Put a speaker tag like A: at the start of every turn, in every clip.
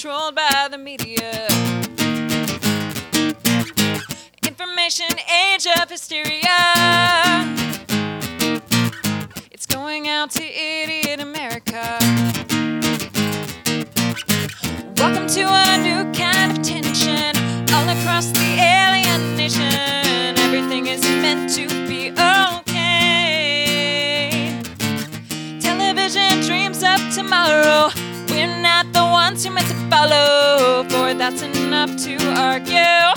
A: controlled by the media. Information age of hysteria. It's going out to idiot America. Welcome to a new kind of tension all across the alien nation. Everything is meant to be okay. Television dreams of tomorrow. We're not the ones who meant to follow, for that's enough to argue.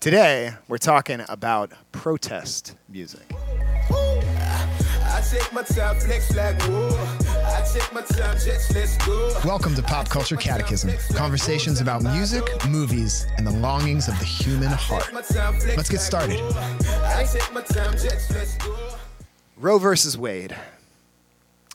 B: Today, we're talking about protest music.
C: I take my time, flex like wool. I take my time, just let's go.
D: Welcome to Pop Culture Catechism, conversations about music, movies, and the longings of the human heart.
C: My time, flex
D: Let's get started.
C: wool. I take my time, just let's go.
B: Roe versus Wade,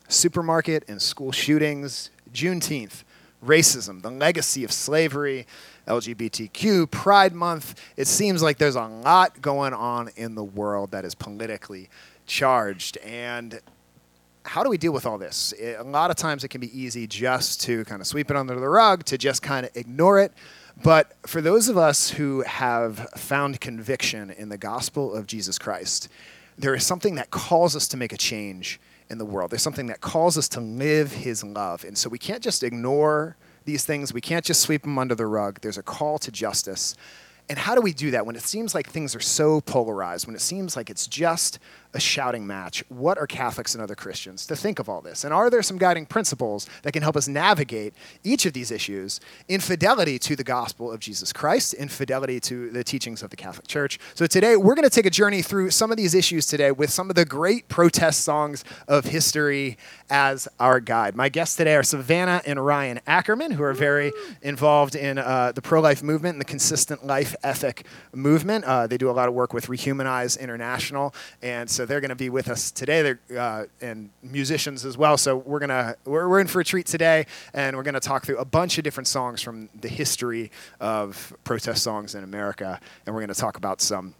B: supermarket and school shootings, Juneteenth, racism, the legacy of slavery, LGBTQ, Pride Month. It seems like there's a lot going on in the world that is politically charged. And how do we deal with all this? It- a lot of times it can be easy just to kind of sweep it under the rug, to just kind of ignore it. But for those of us who have found conviction in the gospel of Jesus Christ, there is something that calls us to make a change in the world. There's something that calls us to live his love. And so we can't just ignore these things, we can't just sweep them under the rug. There's a call to justice. And how do we do that when it seems like things are so polarized, when it seems like it's just a shouting match? What are Catholics and other Christians to think of all this? And are there some guiding principles that can help us navigate each of these issues in fidelity to the gospel of Jesus Christ, in fidelity to the teachings of the Catholic Church? So today, we're going to take a journey through some of these issues today with some of the great protest songs of history as our guide. My guests today are Savannah and Ryan Ackerman, who are very involved in uh, the pro life movement and the consistent life ethic movement. Uh, they do a lot of work with Rehumanize International, and so they're going to be with us today. They're uh, and musicians as well. So we're gonna we're, we're in for a treat today, and we're to talk through a bunch of different songs from the history of protest songs in America, and we're to talk about some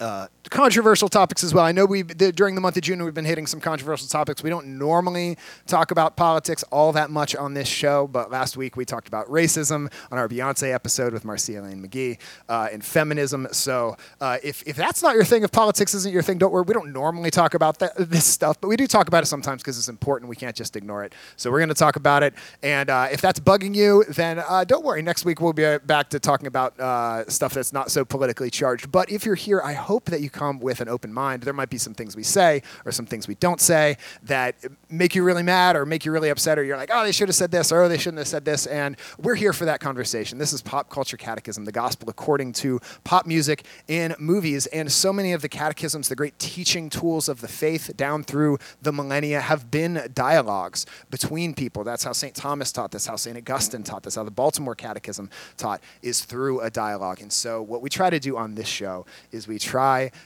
B: uh, controversial topics as well. I know we during the month of June we've been hitting some controversial topics. We don't normally talk about politics all that much on this show, but last week we talked about racism on our Beyonce episode with Marcia Lane McGee uh, and feminism. So uh, if if that's not your thing, if politics isn't your thing, don't worry. We don't normally talk about that, this stuff, but we do talk about it sometimes because it's important. We can't just ignore it. So we're going to talk about it. And uh, if that's bugging you, then uh, don't worry. Next week we'll be back to talking about uh, stuff that's not so politically charged. But if you're here, I hope that you come with an open mind. There might be some things we say or some things we don't say that make you really mad or make you really upset, or you're like, oh, they should have said this, or oh, they shouldn't have said this. And we're here for that conversation. This is Pop Culture Catechism, the gospel according to pop music in movies. And so many of the catechisms, the great teaching tools of the faith down through the millennia, have been dialogues between people. That's how St. Thomas taught this, how St. Augustine taught this, how the Baltimore Catechism taught, is through a dialogue. And so, what we try to do on this show is we try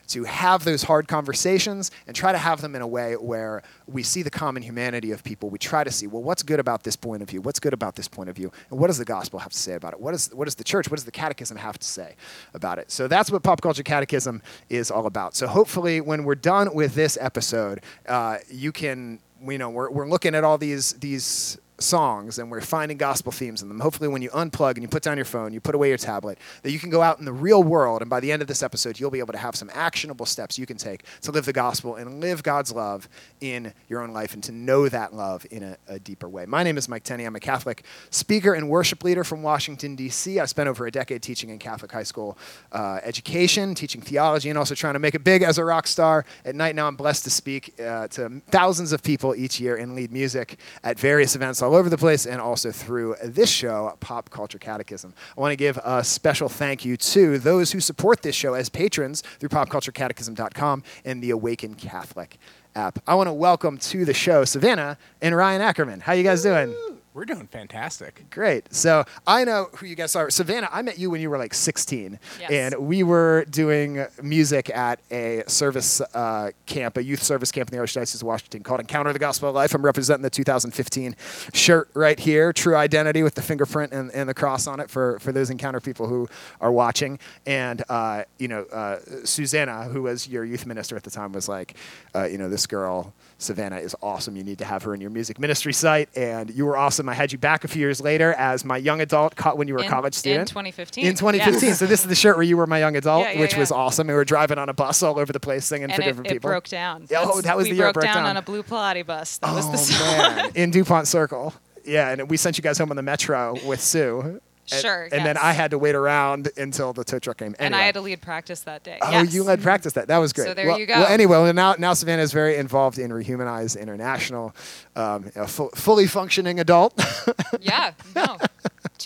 B: to have those hard conversations and try to have them in a way where we see the common humanity of people. We try to see, well, what's good about this point of view? What's good about this point of view? And what does the gospel have to say about it? What, is, what does the church, what does the catechism have to say about it? So that's what Pop Culture Catechism is all about. So hopefully, when we're done with this episode, uh, you can, you know, we're, we're looking at all these, these songs and we're finding gospel themes in them. Hopefully, when you unplug and you put down your phone, you put away your tablet, that you can go out in the real world. And by the end of this episode, you'll be able to have some actionable steps you can take to live the gospel and live God's love in your own life and to know that love in a, a deeper way. My name is Mike Tenney. I'm a Catholic speaker and worship leader from Washington, D.C. I spent over a decade teaching in Catholic high school uh, education, teaching theology, and also trying to make it big as a rock star. At night now, I'm blessed to speak uh, to thousands of people each year and lead music at various events all over the place and also through this show, Pop Culture Catechism. I want to give a special thank you to those who support this show as patrons through popculturecatechism.com and the Awaken Catholic app. I want to welcome to the show Savannah and Ryan Ackerman. How you guys doing?
E: We're doing fantastic.
B: Great. So I know who you guys are. Savannah, I met you when you were like 16.
A: Yes.
B: And we were doing music at a service uh, camp, a youth service camp in the Archdiocese of Washington called Encounter the Gospel of Life. I'm representing the 2015 shirt right here, True Identity with the fingerprint and, and the cross on it for, for those Encounter people who are watching. And, uh, you know, uh, Susanna, who was your youth minister at the time, was like, uh, you know, this girl, Savannah, is awesome. You need to have her in your music ministry site. And you were awesome. I had you back a few years later as my young adult co- when you were a
A: In-
B: college
A: in
B: student.
A: 2015,
B: In 2015.
A: yes.
B: So this is the shirt where you were my young adult,
A: Yeah, yeah,
B: which was awesome. We were driving on a bus all over the place singing
A: and
B: for
A: it,
B: different
A: it
B: people.
A: broke down.
B: Yeah, oh, that was the year it
A: broke
B: broke
A: down,
B: down.
A: on a blue Pilati bus. That was
B: oh,
A: the song.
B: man. In DuPont Circle. Yeah, and we sent you guys home on the metro with Sue. And-
A: Sure,
B: And then. I had to wait around until the tow truck came. In.
A: And I had to lead practice that day.
B: Oh,
A: yes.
B: you led practice that. That was great.
A: So there
B: well,
A: you go.
B: Well, anyway, well, now now Savannah is very involved in Rehumanize International, um, a fully functioning adult,
A: Yeah, no.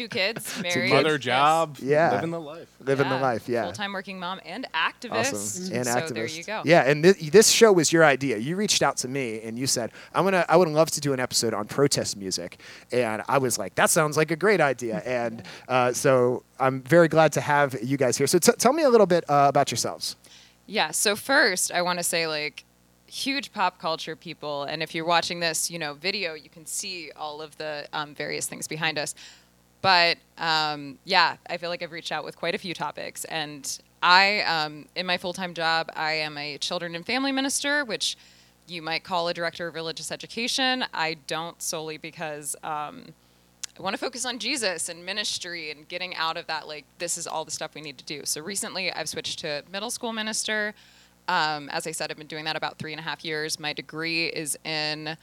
A: Two kids, married.
E: Mother job,
B: Yeah.
E: living the life.
B: living the life. Yeah.
A: Full-time working mom and activist.
B: Awesome. And
A: so
B: activist.
A: there you go.
B: Yeah, and thi- this show was your idea. You reached out to me and you said, "I'm gonna, I would love to do an episode on protest music," and I was like, "That sounds like a great idea." And uh, so I'm very glad to have you guys here. So t- tell me a little bit uh, about yourselves.
A: Yeah. So first, I want to say like huge pop culture people, and if you're watching this, you know, video, you can see all of the um, various things behind us. But um, yeah, I feel like I've reached out with quite a few topics, and I, um, in my full-time job, I am a children and family minister, which you might call a director of religious education. I don't solely because. Um, I want to focus on Jesus and ministry and getting out of that, like, this is all the stuff we need to do. So recently I've switched to middle school minister. Um, as I said, I've been doing that about three and a half years. My degree is in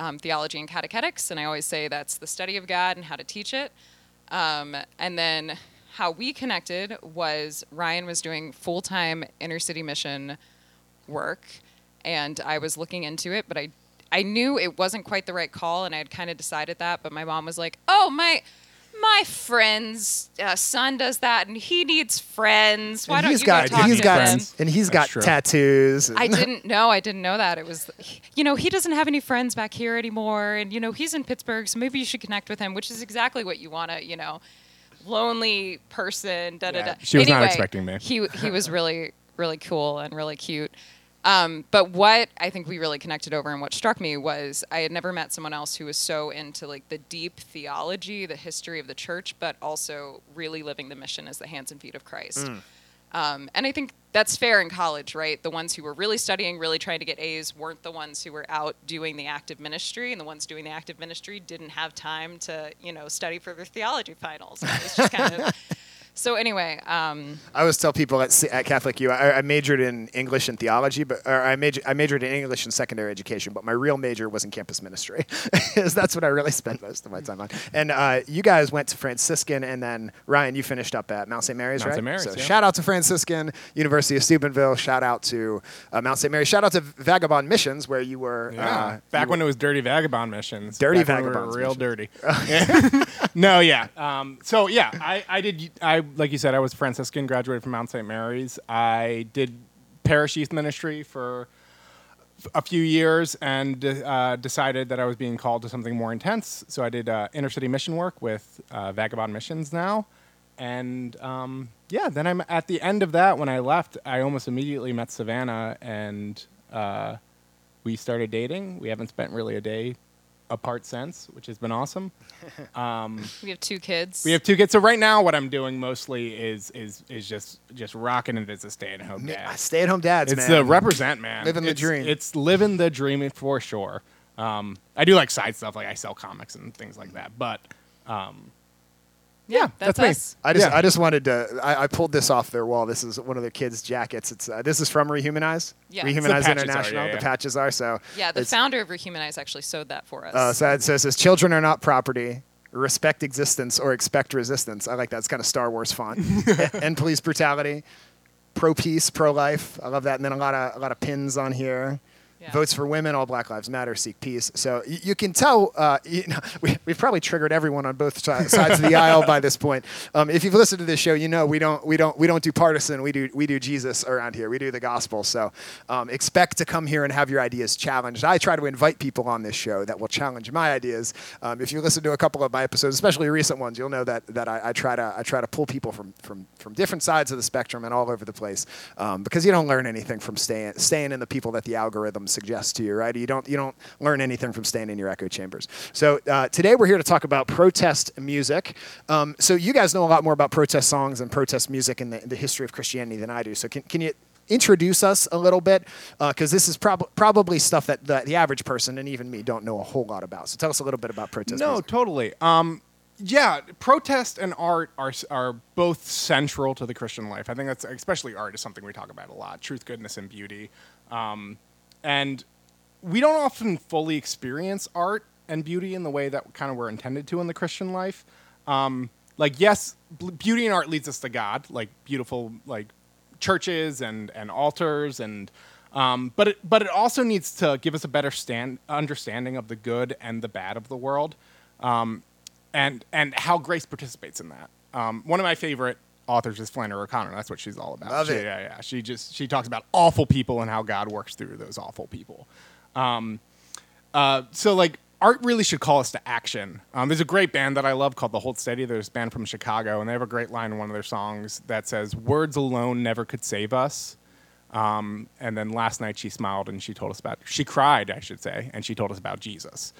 A: um, theology and catechetics, and I always say that's the study of God and how to teach it. Um, and then how we connected was Ryan was doing full time inner city mission work, and I was looking into it, but I I knew it wasn't quite the right call, and I had kind of decided that. But my mom was like, "Oh my." My friend's uh, son does that, and he needs friends. Why
B: and
A: don't
B: he's
A: you
B: got,
A: go talk
B: he's
A: to
B: got,
A: him?
B: and he's
E: That's
B: got
E: true.
B: tattoos. and-
A: I didn't know. I didn't know that. It was, you know, he doesn't have any friends back here anymore. And, you know, he's in Pittsburgh, so maybe you should connect with him, which is exactly what you want to, you know, lonely person, da da da.
E: Yeah, she was not expecting me.
A: He, he was really, really cool and really cute. Um, but what I think we really connected over and what struck me was I had never met someone else who was so into like the deep theology, the history of the church, but also really living the mission as the hands and feet of Christ. Um, and I think that's fair in college, right? The ones who were really studying, really trying to get A's, weren't the ones who were out doing the active ministry, and the ones doing the active ministry didn't have time to, you know, study for their theology finals. It was just kind of. So anyway, um,
B: I always tell people at, at Catholic U, I, I majored in English and theology, but or I, major, I majored in English and secondary education, but my real major was in campus ministry, 'Cause that's what I really spent most of my time on. And uh, you guys went to Franciscan, and then Ryan, you finished up at Mount St. Mary's,
E: Mount
B: right?
E: St. Mary's,
B: so
E: yeah.
B: shout out to Franciscan, University of Steubenville. Shout out to uh, Mount St. Mary's. Shout out to Vagabond Missions, where you were.
E: Yeah.
B: Uh,
E: Back
B: you
E: when
B: were-
E: it was Dirty Vagabond missions.
B: Dirty
E: Back when we
B: Vagabonds
E: real
B: missions.
E: dirty. no, yeah. Um, so yeah, I, I did. I like you said, I was Franciscan, graduated from Mount St. Mary's. I did parish youth ministry for a few years and uh, decided that I was being called to something more intense. So I did uh, inner city mission work with uh, Vagabond Missions now. And um, yeah, then I'm at the end of that. When I left, I almost immediately met Savannah, and uh, we started dating. We haven't spent really a day apart since, which has been awesome.
A: we have two kids.
E: We have two kids. So right now, what I'm doing mostly is is is just just rocking it as a stay-at-home dad.
B: stay-at-home dads,
E: It's
B: man.
E: the represent man.
B: Living the
E: It's-
B: dream.
E: It's living the dream for sure. Um, I do like side stuff, like I sell comics and things like that. But um, yeah,
A: that's,
E: that's me.
B: I just,
E: Yeah.
B: I just wanted to. I, I pulled this off their wall. This is one of their kids' jackets. It's uh, this is from Rehumanize.
A: Yeah.
B: Rehumanize
E: The patches are,
B: International.
E: yeah,
B: The patches are so.
A: Yeah, the founder of Rehumanize actually sewed that for us.
B: Uh, so it says, says, "Children are not property. Respect existence or expect resistance." I like that. It's kind of Star Wars font. A- End police brutality. Pro peace, pro life. I love that. And then a lot of a lot of pins on here.
A: Yeah.
B: votes for women, all Black Lives Matter, seek peace. So you, you can tell, uh, you know, we, we've probably triggered everyone on both si- sides of the aisle by this point. Um, if you've listened to this show, you know we don't we don't we don't do partisan. We do we do Jesus around here. We do the gospel. So um, expect to come here and have your ideas challenged. I try to invite people on this show that will challenge my ideas. Um, if you listen to a couple of my episodes, especially recent ones, you'll know that that I, I try to I try to pull people from from from different sides of the spectrum and all over the place um, because you don't learn anything from staying staying in the people that the algorithm suggests to you, right? You don't you don't learn anything from staying in your echo chambers. So uh, today we're here to talk about protest music. Um, so you guys know a lot more about protest songs and protest music in the, in the history of Christianity than I do. So can can you introduce us a little bit because this is prob- probably stuff that the, the average person and even me don't know a whole lot about. So tell us a little bit about protest
E: No,
B: music.
E: totally. Um, yeah, protest and art are are both central to the Christian life. I think that's especially art is something we talk about a lot: truth, goodness, and beauty. Um, and we don't often fully experience art and beauty in the way that kind of we're intended to in the Christian life. Um, like, yes, beauty and art leads us to God, like beautiful like churches and and altars and. Um, but it, but it also needs to give us a better stand, understanding of the good and the bad of the world um, and and how grace participates in that. Um, one of my favorite authors is Flannery O'Connor. That's what she's all about.
B: Love
E: She-
B: it.
E: Yeah, yeah. She just she talks about awful people and how God works through those awful people. Um, uh, so like art really should call us to action. Um, there's a great band that I love called the Hold Steady. There's a band from Chicago, and they have a great line in one of their songs that says, "Words alone never could save us." Um, and then last night she smiled and she told us about, she cried, I should say, and she told us about Jesus.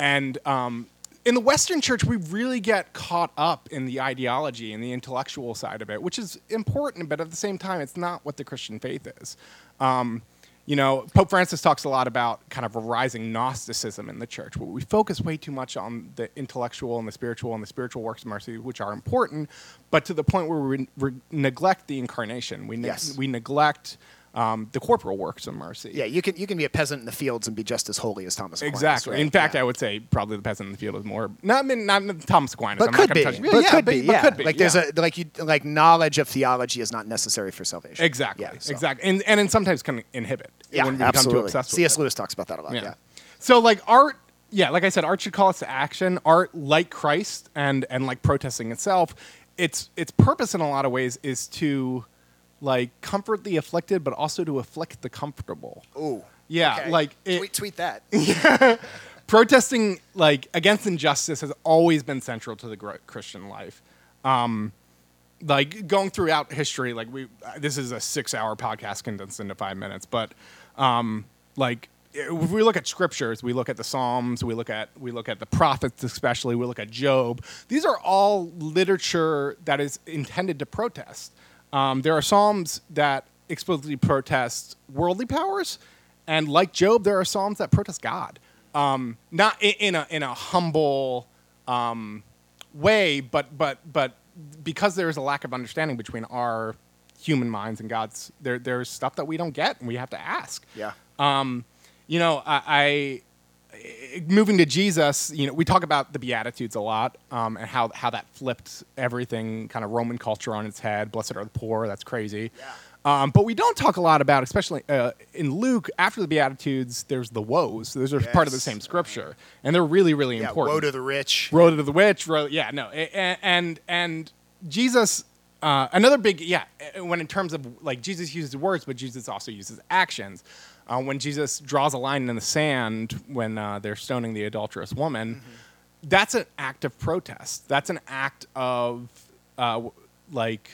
E: And um, in the Western church, we really get caught up in the ideology and the intellectual side of it, which is important, but at the same time, it's not what the Christian faith is. Um, you know, Pope Francis talks a lot about kind of a rising Gnosticism in the church, But we focus way too much on the intellectual and the spiritual and the spiritual works of mercy, which are important, but to the point where we re- neglect the incarnation. We, ne-
B: Yes.
E: we neglect um, the corporal works of mercy.
B: Yeah, you can you can be a peasant in the fields and be just as holy as Thomas Aquinas.
E: Exactly.
B: right?
E: In fact,
B: Yeah.
E: I would say probably the peasant in the field is more not I mean, not Thomas Aquinas.
B: but
E: I'm not
B: could be, but
E: yeah,
B: could
E: but-
B: be,
E: but
B: yeah.
E: could be,
B: Like there's a like you like knowledge of theology is not necessary for salvation.
E: exactly,
B: so-
E: exactly, and and it sometimes can inhibit.
B: Yeah,
E: when we become
B: absolutely.
E: too obsessed
B: C.S.
E: it.
B: Lewis talks about that a lot. Yeah.
E: So like art, yeah, like I said, art should call us to action. Art, like Christ and and like protesting itself, its its purpose in a lot of ways is to like comfort the afflicted, but also to afflict the comfortable.
B: Ooh.
E: Yeah,
B: Okay.
E: like it,
B: tweet tweet that.
E: protesting like against injustice has always been central to the Christian life. Um, like going throughout history, like we this is a six-hour podcast condensed into five minutes, but um, like if we look at scriptures, we look at the Psalms, we look at we look at the prophets, especially we look at Job. These are all literature that is intended to protest. Um, there are Psalms that explicitly protest worldly powers, and like Job, there are Psalms that protest God. Um, not in, in a in a humble um, way, but but but because there is a lack of understanding between our human minds and God's, there there's stuff that we don't get, and we have to ask.
B: Yeah.
E: Um, you know, I, I moving to Jesus. You know, we talk about the Beatitudes a lot, um, and how how that flipped everything, kind of Roman culture on its head. Blessed are the poor. That's crazy. Um, but we don't talk a lot about, especially uh, in Luke, after the Beatitudes, there's the woes. Those are part of the same scripture, and they're really, really
B: Yeah.
E: important.
B: Woe to the rich.
E: Road to the rich. Road, yeah, no, A- a- and and Jesus. Uh, another big yeah. uh, When in terms of like Jesus uses words, but Jesus also uses actions. Uh, when Jesus draws a line in the sand when uh, they're stoning the adulterous woman, that's an act of protest. That's an act of uh, like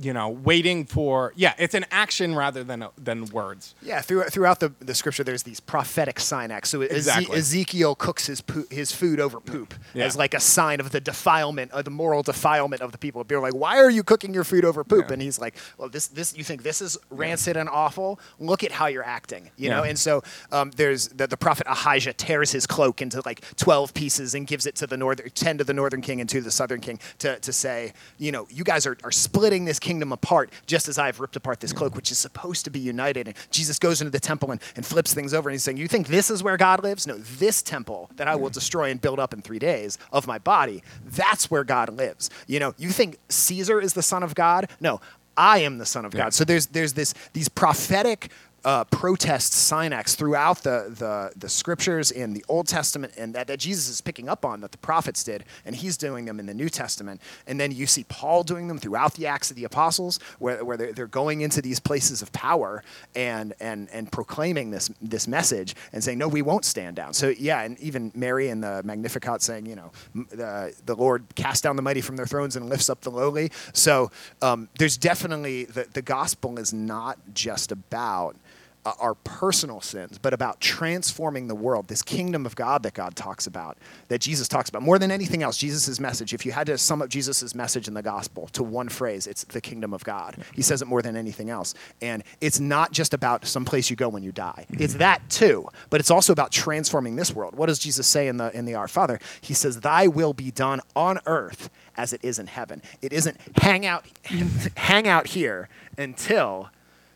E: you know waiting for yeah. It's an action rather than a, than words.
B: Yeah, through, throughout the, the scripture, there's these prophetic sign acts. So
E: Exactly.
B: Ezekiel cooks his his food over poop
E: Yeah.
B: as like a sign of the defilement, of the moral defilement of the people. People are like, "Why are you cooking your food over poop?"
E: Yeah.
B: And he's like, "Well, this this you think this is rancid and awful? Look at how you're acting." You know. And so um, there's the, the prophet Ahijah tears his cloak into like twelve pieces and gives it to the northern ten to the northern king and two to the southern king to, to say, you know, you guys are, are splitting this kingdom apart just as I've ripped apart this cloak, which is supposed to be united. And Jesus goes into the temple and, and flips things over and he's saying, You think this is where God lives? No, this temple that I will destroy and build up in three days of my body, that's where God lives. You know, you think Caesar is the son of God? No. I am the son of. God. So there's there's this these prophetic uh, protest sign acts throughout the, the, the scriptures in the Old Testament and that, that Jesus is picking up on that the prophets did, and he's doing them in the New Testament. And then you see Paul doing them throughout the Acts of the Apostles, where, where they're, they're going into these places of power and, and, and proclaiming this, this message and saying, no, we won't stand down. So, yeah, and even Mary in the Magnificat saying, you know, the, the Lord cast down the mighty from their thrones and lifts up the lowly. So, um, there's definitely, the, the gospel is not just about uh, our personal sins, but about transforming the world, this kingdom of God that God talks about, that Jesus talks about. More than anything else, Jesus' message, if you had to sum up Jesus' message in the gospel to one phrase, it's the kingdom of God. He says it more than anything else. And it's not just about some place you go when you die. It's that too, but it's also about transforming this world. What does Jesus say in the in the Our Father? He says, Thy will be done on earth as it is in heaven. It isn't hang out hang out here until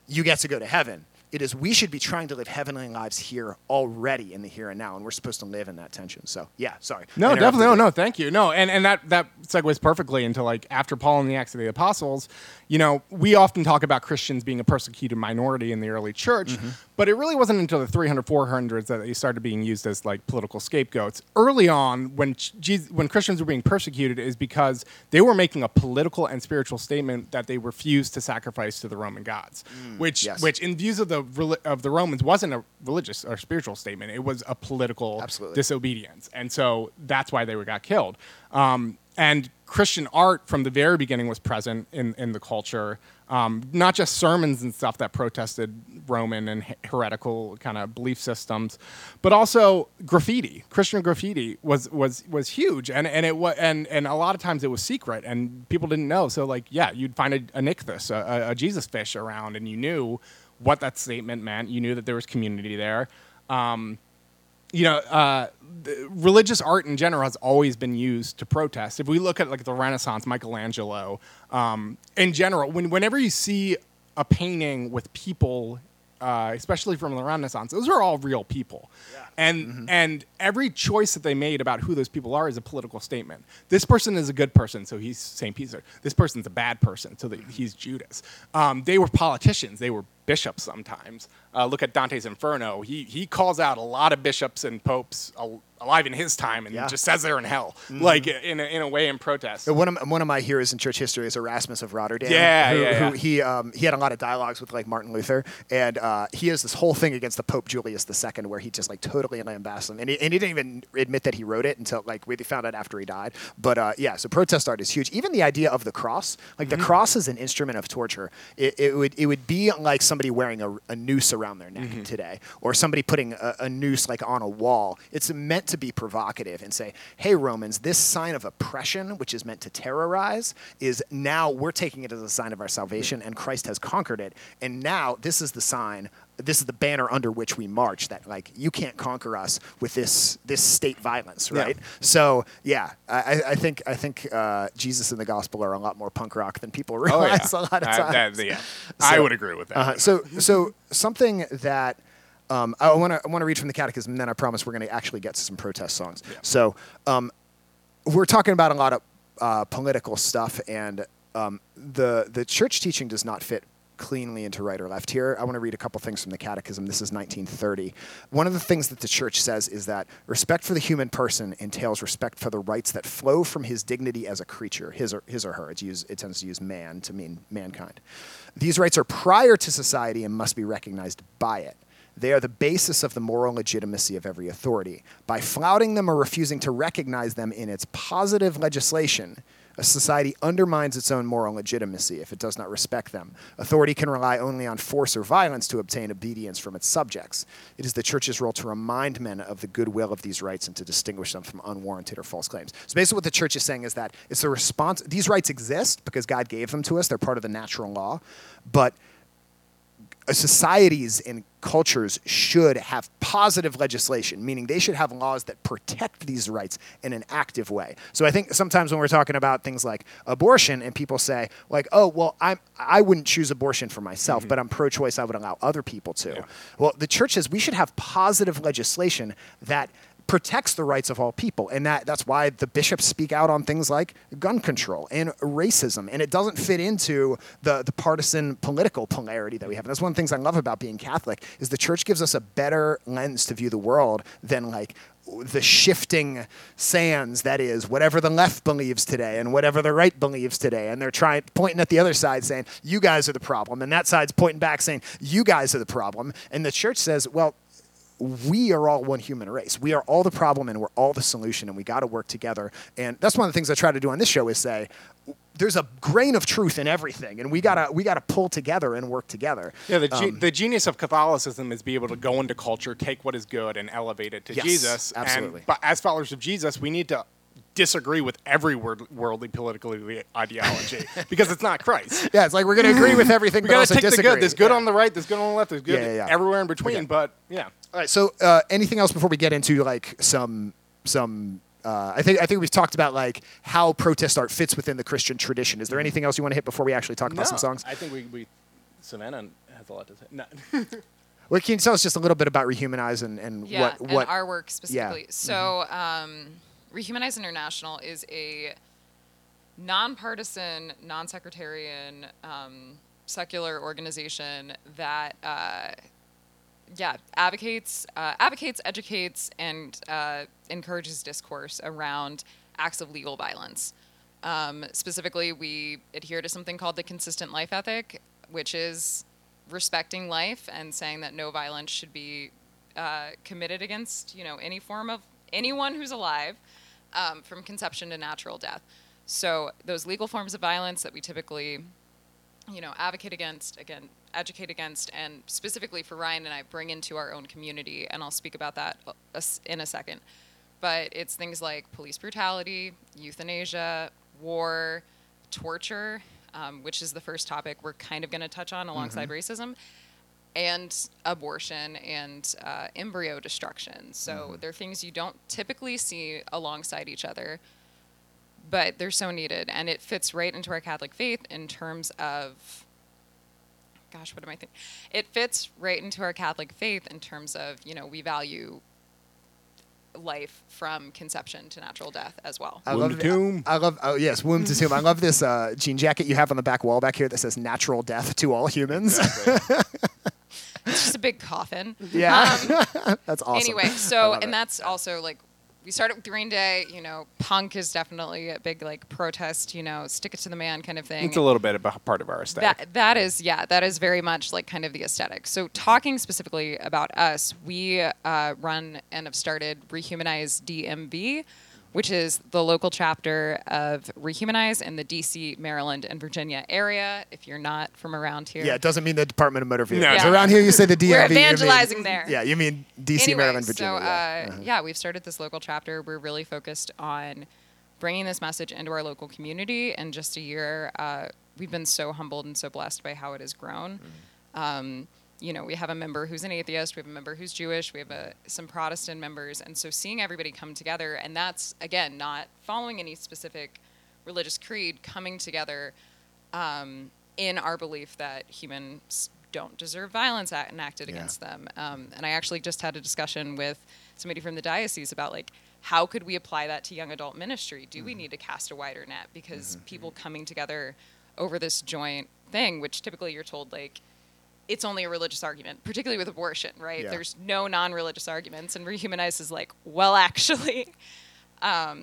B: you get to go to heaven. It is we should be trying to live heavenly lives here already in the here and now, and we're supposed to live in that tension. So yeah, sorry.
E: No, definitely. No, no, thank you. No, and, and that, that segues perfectly into like after Paul and the Acts of the Apostles, you know, we often talk about Christians being a persecuted minority in the early church,
B: Mm-hmm.
E: but it really wasn't until the 300, 400s that they started being used as like political scapegoats. Early on, when, Jesus, when Christians were being persecuted, is because they were making a political and spiritual statement that they refused to sacrifice to the Roman gods, which,
B: Mm, yes.
E: which in views of the, of the Romans wasn't a religious or spiritual statement. It was a political
B: Absolutely.
E: disobedience, and so that's why they were got killed. Um, and Christian art from the very beginning was present in in the culture, um, not just sermons and stuff that protested Roman and heretical kind of belief systems, but also graffiti. Christian graffiti was was was huge, and and it was and and a lot of times it was secret, and people didn't know. So like, yeah, you'd find a, a, a- a Jesus fish around, and you knew what that statement meant. You knew that there was community there. Um, you know, uh, religious art in general has always been used to protest. If we look at like the Renaissance, Michelangelo, um, in general, when, whenever you see a painting with people, uh, especially from the Renaissance, those are all real people, and and every choice that they made about who those people are is a political statement. This person is a good person, so he's Saint Peter. This person's a bad person, so that he's Judas. Um, they were politicians. They were bishops sometimes. Uh, look at Dante's Inferno. He he calls out a lot of bishops and popes al- alive in his time, and
B: Yeah.
E: just says they're in hell, like in a, in a way in protest.
B: One of, one of my heroes in church history is Erasmus of Rotterdam.
E: Yeah,
B: who,
E: yeah,
B: who
E: yeah.
B: he um, he had a lot of dialogues with like Martin Luther, and uh, he has this whole thing against the Pope Julius II where he just like totally lambasts him, and he, and he didn't even admit that he wrote it until like we found out after he died. But uh, yeah, so protest art is huge. Even the idea of the cross, like
E: Mm-hmm.
B: the cross is an instrument of torture. It, it would it would be like somebody wearing a, a noose around their neck
E: Mm-hmm.
B: today, or somebody putting a, a noose like on a wall. It's meant to be provocative and say, "Hey Romans, this sign of oppression, which is meant to terrorize, is now we're taking it as a sign of our salvation, and Christ has conquered it. And now this is the sign." This is the banner under which we march. That like you can't conquer us with this this state violence,
E: Yeah.
B: right? So yeah, I, I- think I think uh, Jesus and the gospel are a lot more punk rock than people
E: Oh, yeah.
B: realize a lot of
E: Uh,
B: times.
E: that- yeah. I would agree with that.
B: Uh, so, so something that um, I want to I want to read from the Catechism, and then I promise we're going to actually get to some protest songs. So, um, we're talking about a lot of uh, political stuff, and um, the the church teaching does not fit cleanly into right or left here. I want to read a couple things from the Catechism. This is 1930. One of the things that the church says is that respect for the human person entails respect for the rights that flow from his dignity as a creature, his or his or her. It's used, it tends to use man to mean mankind. These rights are prior to society and must be recognized by it. They are the basis of the moral legitimacy of every authority. By flouting them or refusing to recognize them in its positive legislation, a society undermines its own moral legitimacy if it does not respect them. Authority can rely only on force or violence to obtain obedience from its subjects. It is the church's role to remind men of the goodwill of these rights and to distinguish them from unwarranted or false claims. So basically, what the church is saying is that it's a response. These rights exist because God gave them to us. They're part of the natural law, but Uh, societies and cultures should have positive legislation, meaning they should have laws that protect these rights in an active way. So I think sometimes when we're talking about things like abortion, and people say like, "Oh, well, I'm I wouldn't choose abortion for myself, mm-hmm. but I'm pro-choice. I would allow other people to."
E: Yeah.
B: Well, the church says we should have positive legislation that protects the rights of all people and that that's why the bishops speak out on things like gun control and racism and it doesn't fit into the the partisan political polarity that we have. And that's one of the things i love about being catholic is the church gives us a better lens to view the world than like the shifting sands that is whatever the left believes today and whatever the right believes today and they're trying pointing at the other side saying you guys are the problem and that side's pointing back saying you guys are the problem and the church says well we are all one human race. We are all the problem and we're all the solution, and we got to work together. And that's one of the things I try to do on this show is say, there's a grain of truth in everything, and we gotta we gotta pull together and work together.
E: Yeah, the, ge-
B: Um,
E: the genius of Catholicism is be able to go into culture, take what is good, and elevate it to
B: Yes,
E: Jesus.
B: absolutely.
E: And, but as followers of Jesus, we need to disagree with every word, worldly political ideology because it's not Christ.
B: yeah, it's like we're gonna agree with everything,
E: We
B: but
E: gotta
B: also
E: take the
B: disagree.
E: good. There's good
B: Yeah.
E: on the right. There's good on the left. There's good
B: Yeah, yeah, yeah.
E: everywhere in between.
B: Okay.
E: But yeah,
B: All right. So, uh, anything else before we get into like some some? Uh, I think I think we've talked about like how protest art fits within the Christian tradition. Is there anything else you want to hit before we actually talk about some songs?
E: I think we, we Savannah has a lot to say. No.
B: Well, can you tell us just a little bit about Rehumanize and, and
A: yeah,
B: what what?
A: and our work specifically.
B: Mm-hmm.
A: So, um, Rehumanize International is a nonpartisan, non-sectarian, um, secular organization that, uh, yeah, advocates, uh, advocates, educates, and uh, encourages discourse around acts of legal violence. Um, specifically, we adhere to something called the consistent life ethic, which is respecting life and saying that no violence should be uh, committed against you know any form of anyone who's alive um, from conception to natural death. So those legal forms of violence that we typically you know advocate against again educate against and specifically for ryan and i bring into our own community and i'll speak about that a- a s- in a second. But it's things like police brutality euthanasia war torture um, which is the first topic we're kind of going to touch on alongside racism and abortion and uh, embryo destruction so they're things you don't typically see alongside each other but they're so needed and it fits right into our catholic faith in terms of gosh what am i thinking it fits right into our catholic faith in terms of you know we value life from conception to natural death as well
B: I
E: Womb
B: love
E: to tomb.
B: I love oh yes, womb to tomb. I love this uh, jean jacket you have on the back wall back here that says "Natural Death to All Humans."
A: it's just a big coffin
B: yeah,
A: Um,
B: that's awesome.
A: Anyway, so and
B: it.
A: that's also like we started with Green Day. You know, punk is definitely a big like protest. You know, stick it to the man kind of thing.
E: it's a little bit of a part of our aesthetic.
A: That that is yeah, that is very much like kind of the aesthetic. So talking specifically about us, we uh, run and have started Rehumanize DMV, which is the local chapter of Rehumanize in the D.C., Maryland, and Virginia area. If you're not from around here,
B: yeah, it doesn't mean the Department of Motor Vehicles. No.
E: Yeah.
B: Around here, you say the DMV.
A: We're
B: you mean-
A: evangelizing there.
B: Yeah, you mean D.C.,
A: anyway,
B: Maryland, Virginia.
A: So,
B: yeah.
A: uh,
B: Uh-huh.
A: yeah, we've started this local chapter. We're really focused on bringing this message into our local community. In just a year, uh, we've been so humbled and so blessed by how it has grown.
B: Mm.
A: Um, you know, we have a member who's an atheist, we have a member who's Jewish, we have a, some Protestant members, and so seeing everybody come together, and that's again not following any specific religious creed, coming together um, in our belief that humans don't deserve violence act- enacted
B: Yeah.
A: against them. Um, and I actually just had a discussion with somebody from the diocese about like how could we apply that to young adult ministry? Do
B: Mm-hmm.
A: we need to cast a wider net because people coming together over this joint thing, which typically you're told like it's only a religious argument, particularly with abortion, right?
B: Yeah.
A: There's no non-religious arguments, and rehumanize is like, well, actually,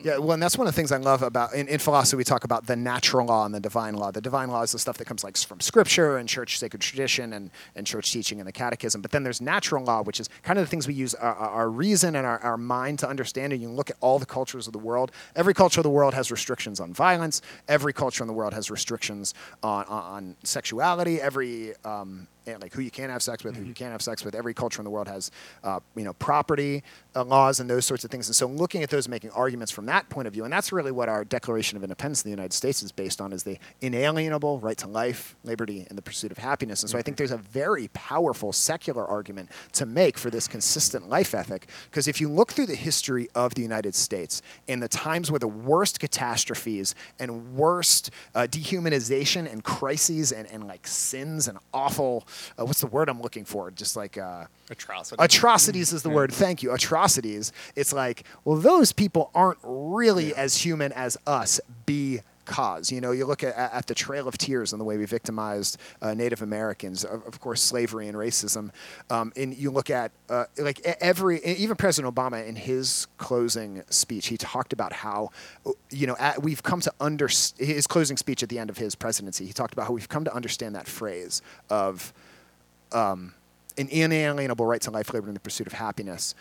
B: Yeah, well, and that's one of the things I love about in, in philosophy. We talk about the natural law and the divine law. The divine law is the stuff that comes like from scripture and church sacred tradition and, and church teaching and the catechism. But then there's natural law, which is kind of the things we use our, our reason and our, our mind to understand. And you look at all the cultures of the world. Every culture of the world has restrictions on violence. Every culture in the world has restrictions on, on, on sexuality. Every um, and like who you can have sex with, who you can't have sex with. Every culture in the world has, uh, you know, property uh, laws and those sorts of things. And so, looking at those, making arguments from that point of view, and that's really what our Declaration of Independence in the United States is based on: is the inalienable right to life, liberty, and the pursuit of happiness. And so I think there's a very powerful secular argument to make for this consistent life ethic, because if you look through the history of the United States in the times where the worst catastrophes and worst uh, dehumanization and crises and, and like sins and awful, uh, what's the word I'm looking for? Just like uh,
E: Atrocity.
B: atrocities is the word. Thank you. Atrocities. It's like, well, those people aren't really as human as us because, you know, you look at, at the Trail of Tears and the way we victimized uh, Native Americans, of, of course, slavery and racism. Um, and you look at, uh, like, every, even President Obama in his closing speech, he talked about how, you know, at, we've come to understand, his closing speech at the end of his presidency, he talked about how we've come to understand that phrase of, an inalienable right to life, liberty, and the pursuit of happiness,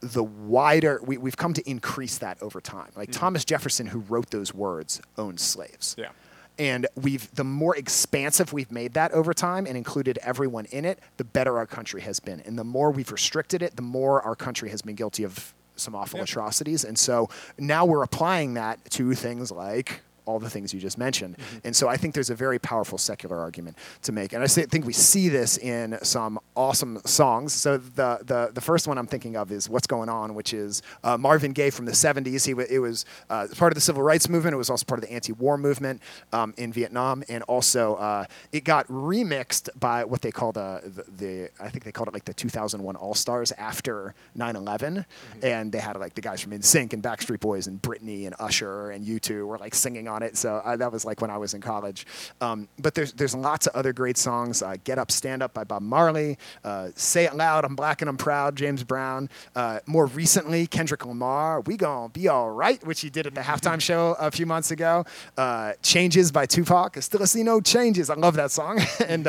B: the wider we, we've come to increase that over time. Like mm-hmm. Thomas Jefferson, who wrote those words, owned slaves.
E: Yeah.
B: And we've the more expansive we've made that over time and included everyone in it, the better our country has been. And the more we've restricted it, the more our country has been guilty of some awful
E: Yeah.
B: atrocities. And so now we're applying that to things like all the things you just mentioned. And so I think there's a very powerful secular argument to make. And I think we see this in some awesome songs. So the, the, the first one I'm thinking of is What's Going On, which is uh, Marvin Gaye from the 70s. He, it was uh, part of the civil rights movement. It was also part of the anti-war movement um, in Vietnam. And also uh, it got remixed by what they called uh, the, the, I think they called it like the 2001 All-Stars after 9-11. And they had like the guys from NSYNC and Backstreet Boys and Britney and Usher and U2 were like singing on it. So uh, that was like when I was in college. Um, but there's there's lots of other great songs. Uh, Get Up, Stand Up by Bob Marley. Uh, Say It Loud, I'm Black and I'm Proud, James Brown. Uh, more recently, Kendrick Lamar, We Gon' Be All Right, which he did at the halftime show a few months ago. Uh, Changes by Tupac. I still see no changes. I love that song. and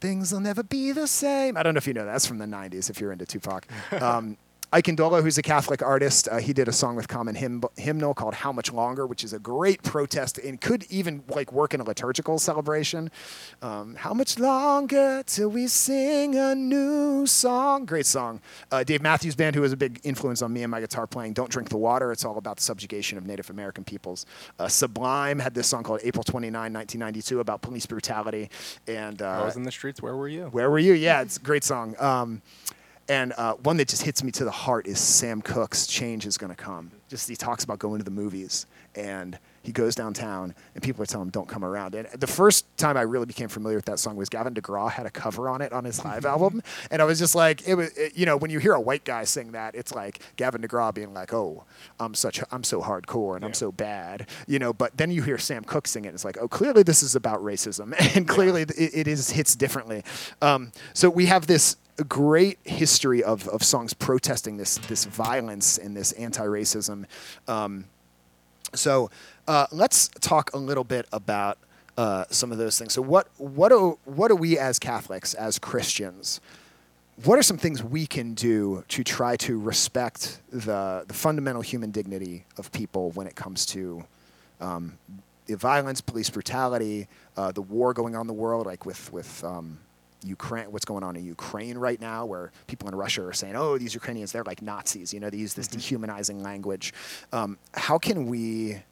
B: Things will never be the same. I don't know if you know that. That's from the 90s if you're into Tupac. Um, Ike Ndolo, who's a Catholic artist, uh, he did a song with Common hymn, Hymnal called "How Much Longer," which is a great protest and could even like work in a liturgical celebration. Um, How much longer till we sing a new song? Great song. Uh, Dave Matthews Band, who was a big influence on me and my guitar playing. Don't drink the water. It's all about the subjugation of Native American peoples. Uh, Sublime had this song called "April 29, 1992" about police brutality. And uh,
E: I was in the streets. Where were you?
B: where were you? Yeah, it's a great song. Um, and uh, one that just hits me to the heart is Sam Cooke's "Change Is Gonna Come." Just he talks about going to the movies, and he goes downtown, and people are telling him don't come around. And the first time I really became familiar with that song was Gavin DeGraw had a cover on it on his live album, and I was just like, it was, it- you know, when you hear a white guy sing that, it's like Gavin DeGraw being like, oh, I'm such, I'm so hardcore and I'm so bad, you know. But then you hear Sam Cooke sing it, it's like, oh, clearly this is about racism, and clearly it, it is hits differently. Um, so we have this great history of, of songs protesting this this violence and this anti-racism. Um, so uh, let's talk a little bit about uh, some of those things. So what what do what do we as Catholics, as Christians, what are some things we can do to try to respect the the fundamental human dignity of people when it comes to um, the violence, police brutality, uh, the war going on in the world, like with with um, Ukraine, what's going on in Ukraine right now, where people in Russia are saying, "Oh, these Ukrainians, they're like Nazis." You know, they use this dehumanizing language. Um, how can we?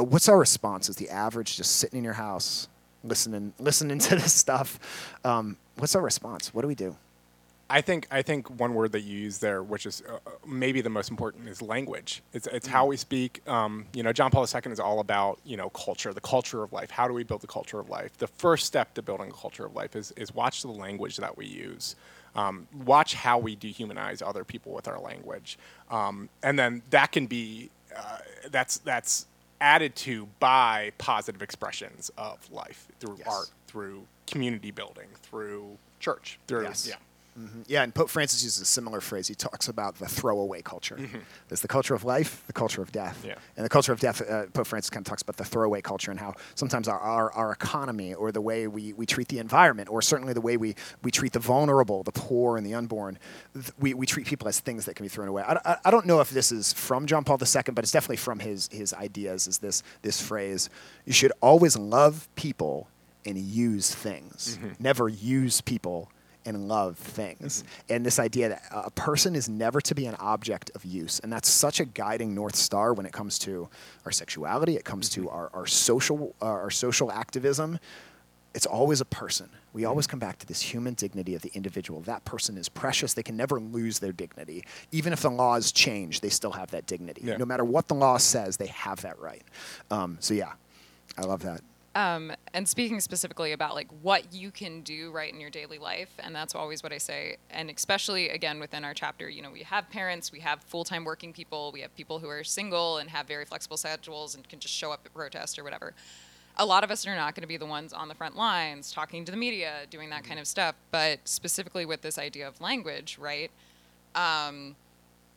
B: Uh, what's our response? Is the average just sitting in your house, listening, listening to this stuff? Um, what's our response? What do we do?
E: I think I think one word that you use there, which is uh, uh, maybe the most important, is language. It's it's how we speak. Um, you know, John Paul II is all about you know culture, the culture of life. How do we build the culture of life? The first step to building a culture of life is is watch the language that we use. Um, watch how we dehumanize other people with our language, um, and then that can be uh, that's that's added to by positive expressions of life through
B: Yes.
E: art, through community building, through church, through
B: Yes.
E: yeah. Mm-hmm.
B: Yeah, and Pope Francis uses a similar phrase. He talks about the throwaway culture. Mm-hmm. There's the culture of life, the culture of death.
E: Yeah.
B: And the culture of death, uh, Pope Francis kind of talks about the throwaway culture and how sometimes our, our, our economy or the way we, we treat the environment or certainly the way we, we treat the vulnerable, the poor, and the unborn, th- we, we treat people as things that can be thrown away. I, I, I don't know if this is from John Paul II, but it's definitely from his, his ideas, is this, this phrase, you should always love people and use things. Mm-hmm. Never use people and love things. And this idea that a person is never to be an object of use. And that's such a guiding North Star when it comes to our sexuality, it comes to our, our, social, uh, our social activism. It's always a person. We always come back to this human dignity of the individual. That person is precious. They can never lose their dignity. Even if the laws change, they still have that dignity.
E: Yeah.
B: No matter what the law says, they have that right. Um, so, yeah, I love that.
A: Um, and speaking specifically about like what you can do right in your daily life, and that's always what I say. And especially again within our chapter, you know, we have parents, we have full-time working people, we have people who are single and have very flexible schedules and can just show up at protest or whatever. A lot of us are not going to be the ones on the front lines talking to the media, doing that kind of stuff. But specifically with this idea of language, right? Um,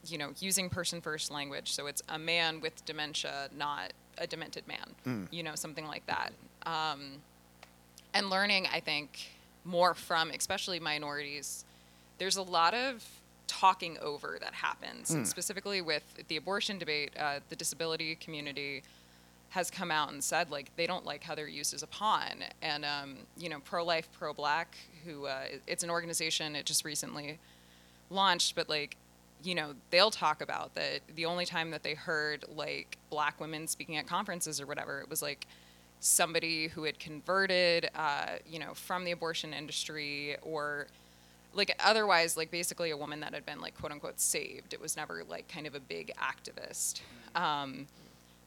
A: you know, using person first language. So it's a man with dementia, not a demented man, you know, something like that. Um, and learning, I think, more from especially minorities. There's a lot of talking over that happens, and specifically with the abortion debate, uh, the disability community has come out and said like they don't like how they're used as a pawn. And um, you know, pro life, pro black, who uh, it's an organization. It just recently launched, but like, you know, they'll talk about that the only time that they heard like black women speaking at conferences or whatever, it was like somebody who had converted, uh, you know, from the abortion industry or like otherwise, like basically a woman that had been like quote unquote saved. It was never like kind of a big activist. Um,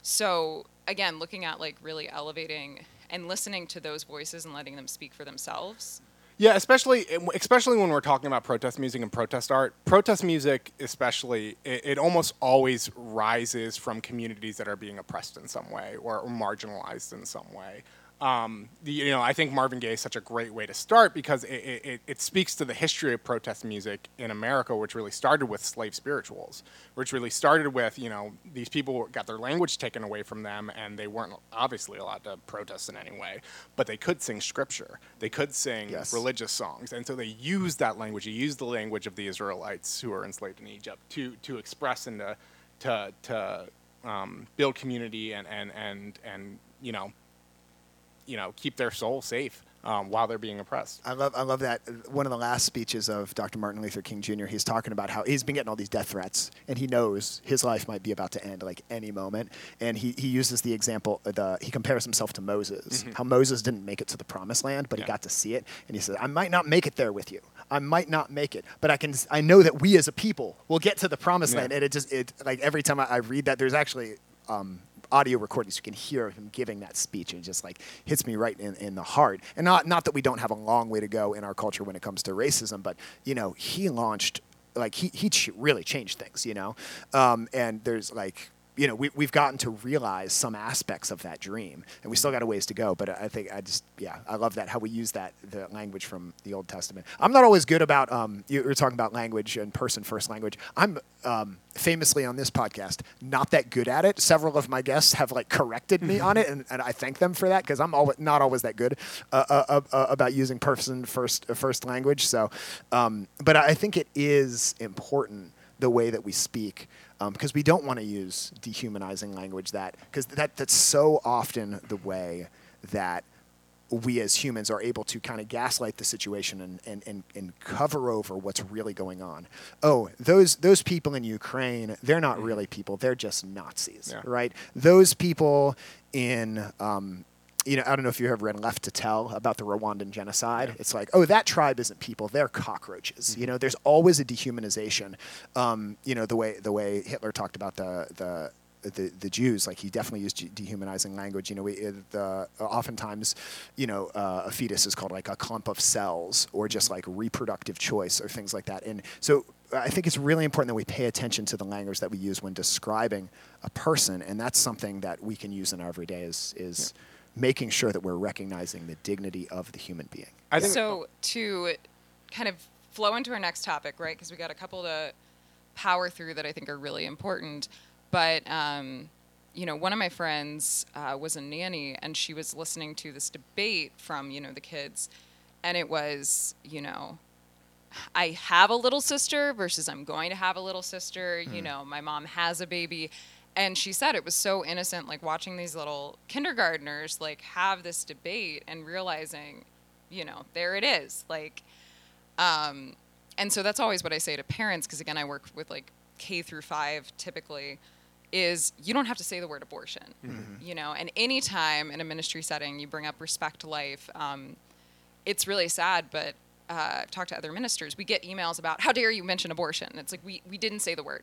A: so again, looking at like really elevating and listening to those voices and letting them speak for themselves.
E: Yeah, especially eh, especially when we're talking about protest music and protest art. Protest music, especially, it, it almost always rises from communities that are being oppressed in some way or marginalized in some way. Um, you know, I think Marvin Gaye is such a great way to start because it, it, it- speaks to the history of protest music in America, which really started with slave spirituals, which really started with you know these people got their language taken away from them and they weren't obviously allowed to protest in any way, but they could sing scripture, they could sing
B: Yes.
E: religious songs, and so they used that language. They used the language of the Israelites who were enslaved in Egypt to to express and to to, to um, build community and and and and you know you know keep their soul safe um, while they're being oppressed.
B: I love, I love that. One of the last speeches of Dr. Martin Luther King Jr., he's talking about how he's been getting all these death threats, and he knows his life might be about to end like any moment. And he, he uses the example, uh, the, he compares himself to Moses, how Moses didn't make it to the promised land, but he
E: Mm-hmm.
B: Got to see it. And he says, I might not make it there with you. I might not make it, but I can. I know that we as a people will get to the promised
E: Yeah.
B: land. And it just, it like every time I, I read that, there's actually um, audio recordings you can hear him giving that speech. And it just like hits me right in, in the heart. And not not that we don't have a long way to go in our culture when it comes to racism but you know he launched like he, he really changed things you know? Um, and there's like you know we, we've gotten to realize some aspects of that dream and we still got a ways to go but i think i just yeah i love that how we use that the language from the old testament. I'm not always good about um, you were talking about language and person first language. I'm um, famously on this podcast not that good at it. Several of my guests have like corrected me on it and, and i thank them for that because i'm always, not always that good uh, uh, uh, uh, about using person first uh, first language so um, but i think it is important the way that we speak because we don't want to use dehumanizing language that because that that's so often the way that we as humans are able to kind of gaslight the situation and, and, and, and cover over what's really going on. Oh, those those people in Ukraine, they're not really people; they're just Nazis,
E: Yeah.
B: right? Those people in um, you know, I don't know if you ever read Left to Tell about the Rwandan genocide. It's like, oh, that tribe isn't people; they're cockroaches. You know, there's always a dehumanization. Um, you know, the way the way Hitler talked about the the the, the Jews, like he definitely used dehumanizing language. You know, we, uh, the, oftentimes, you know, uh, a fetus is called like a clump of cells or just like reproductive choice or things like that. And so I think it's really important that we pay attention to the language that we use when describing a person. And that's something that we can use in our everyday is, is making sure that we're recognizing the dignity of the human being.
E: I think
A: so to kind of flow into our next topic, right? Because we got a couple to power through that I think are really important. But um, you know, one of my friends uh, was a nanny, and she was listening to this debate from you know the kids, and it was you know. I have a little sister versus I'm going to have a little sister. You know, my mom has a baby. And she said it was so innocent, like watching these little kindergartners like have this debate and realizing, you know, there it is. Like, Um, and so that's always what I say to parents, because again, I work with like K through five typically, is you don't have to say the word abortion, you know. And anytime in a ministry setting you bring up respect to life, um, it's really sad, but uh, I've talked to other ministers. We get emails about how dare you mention abortion. It's like we we didn't say the word.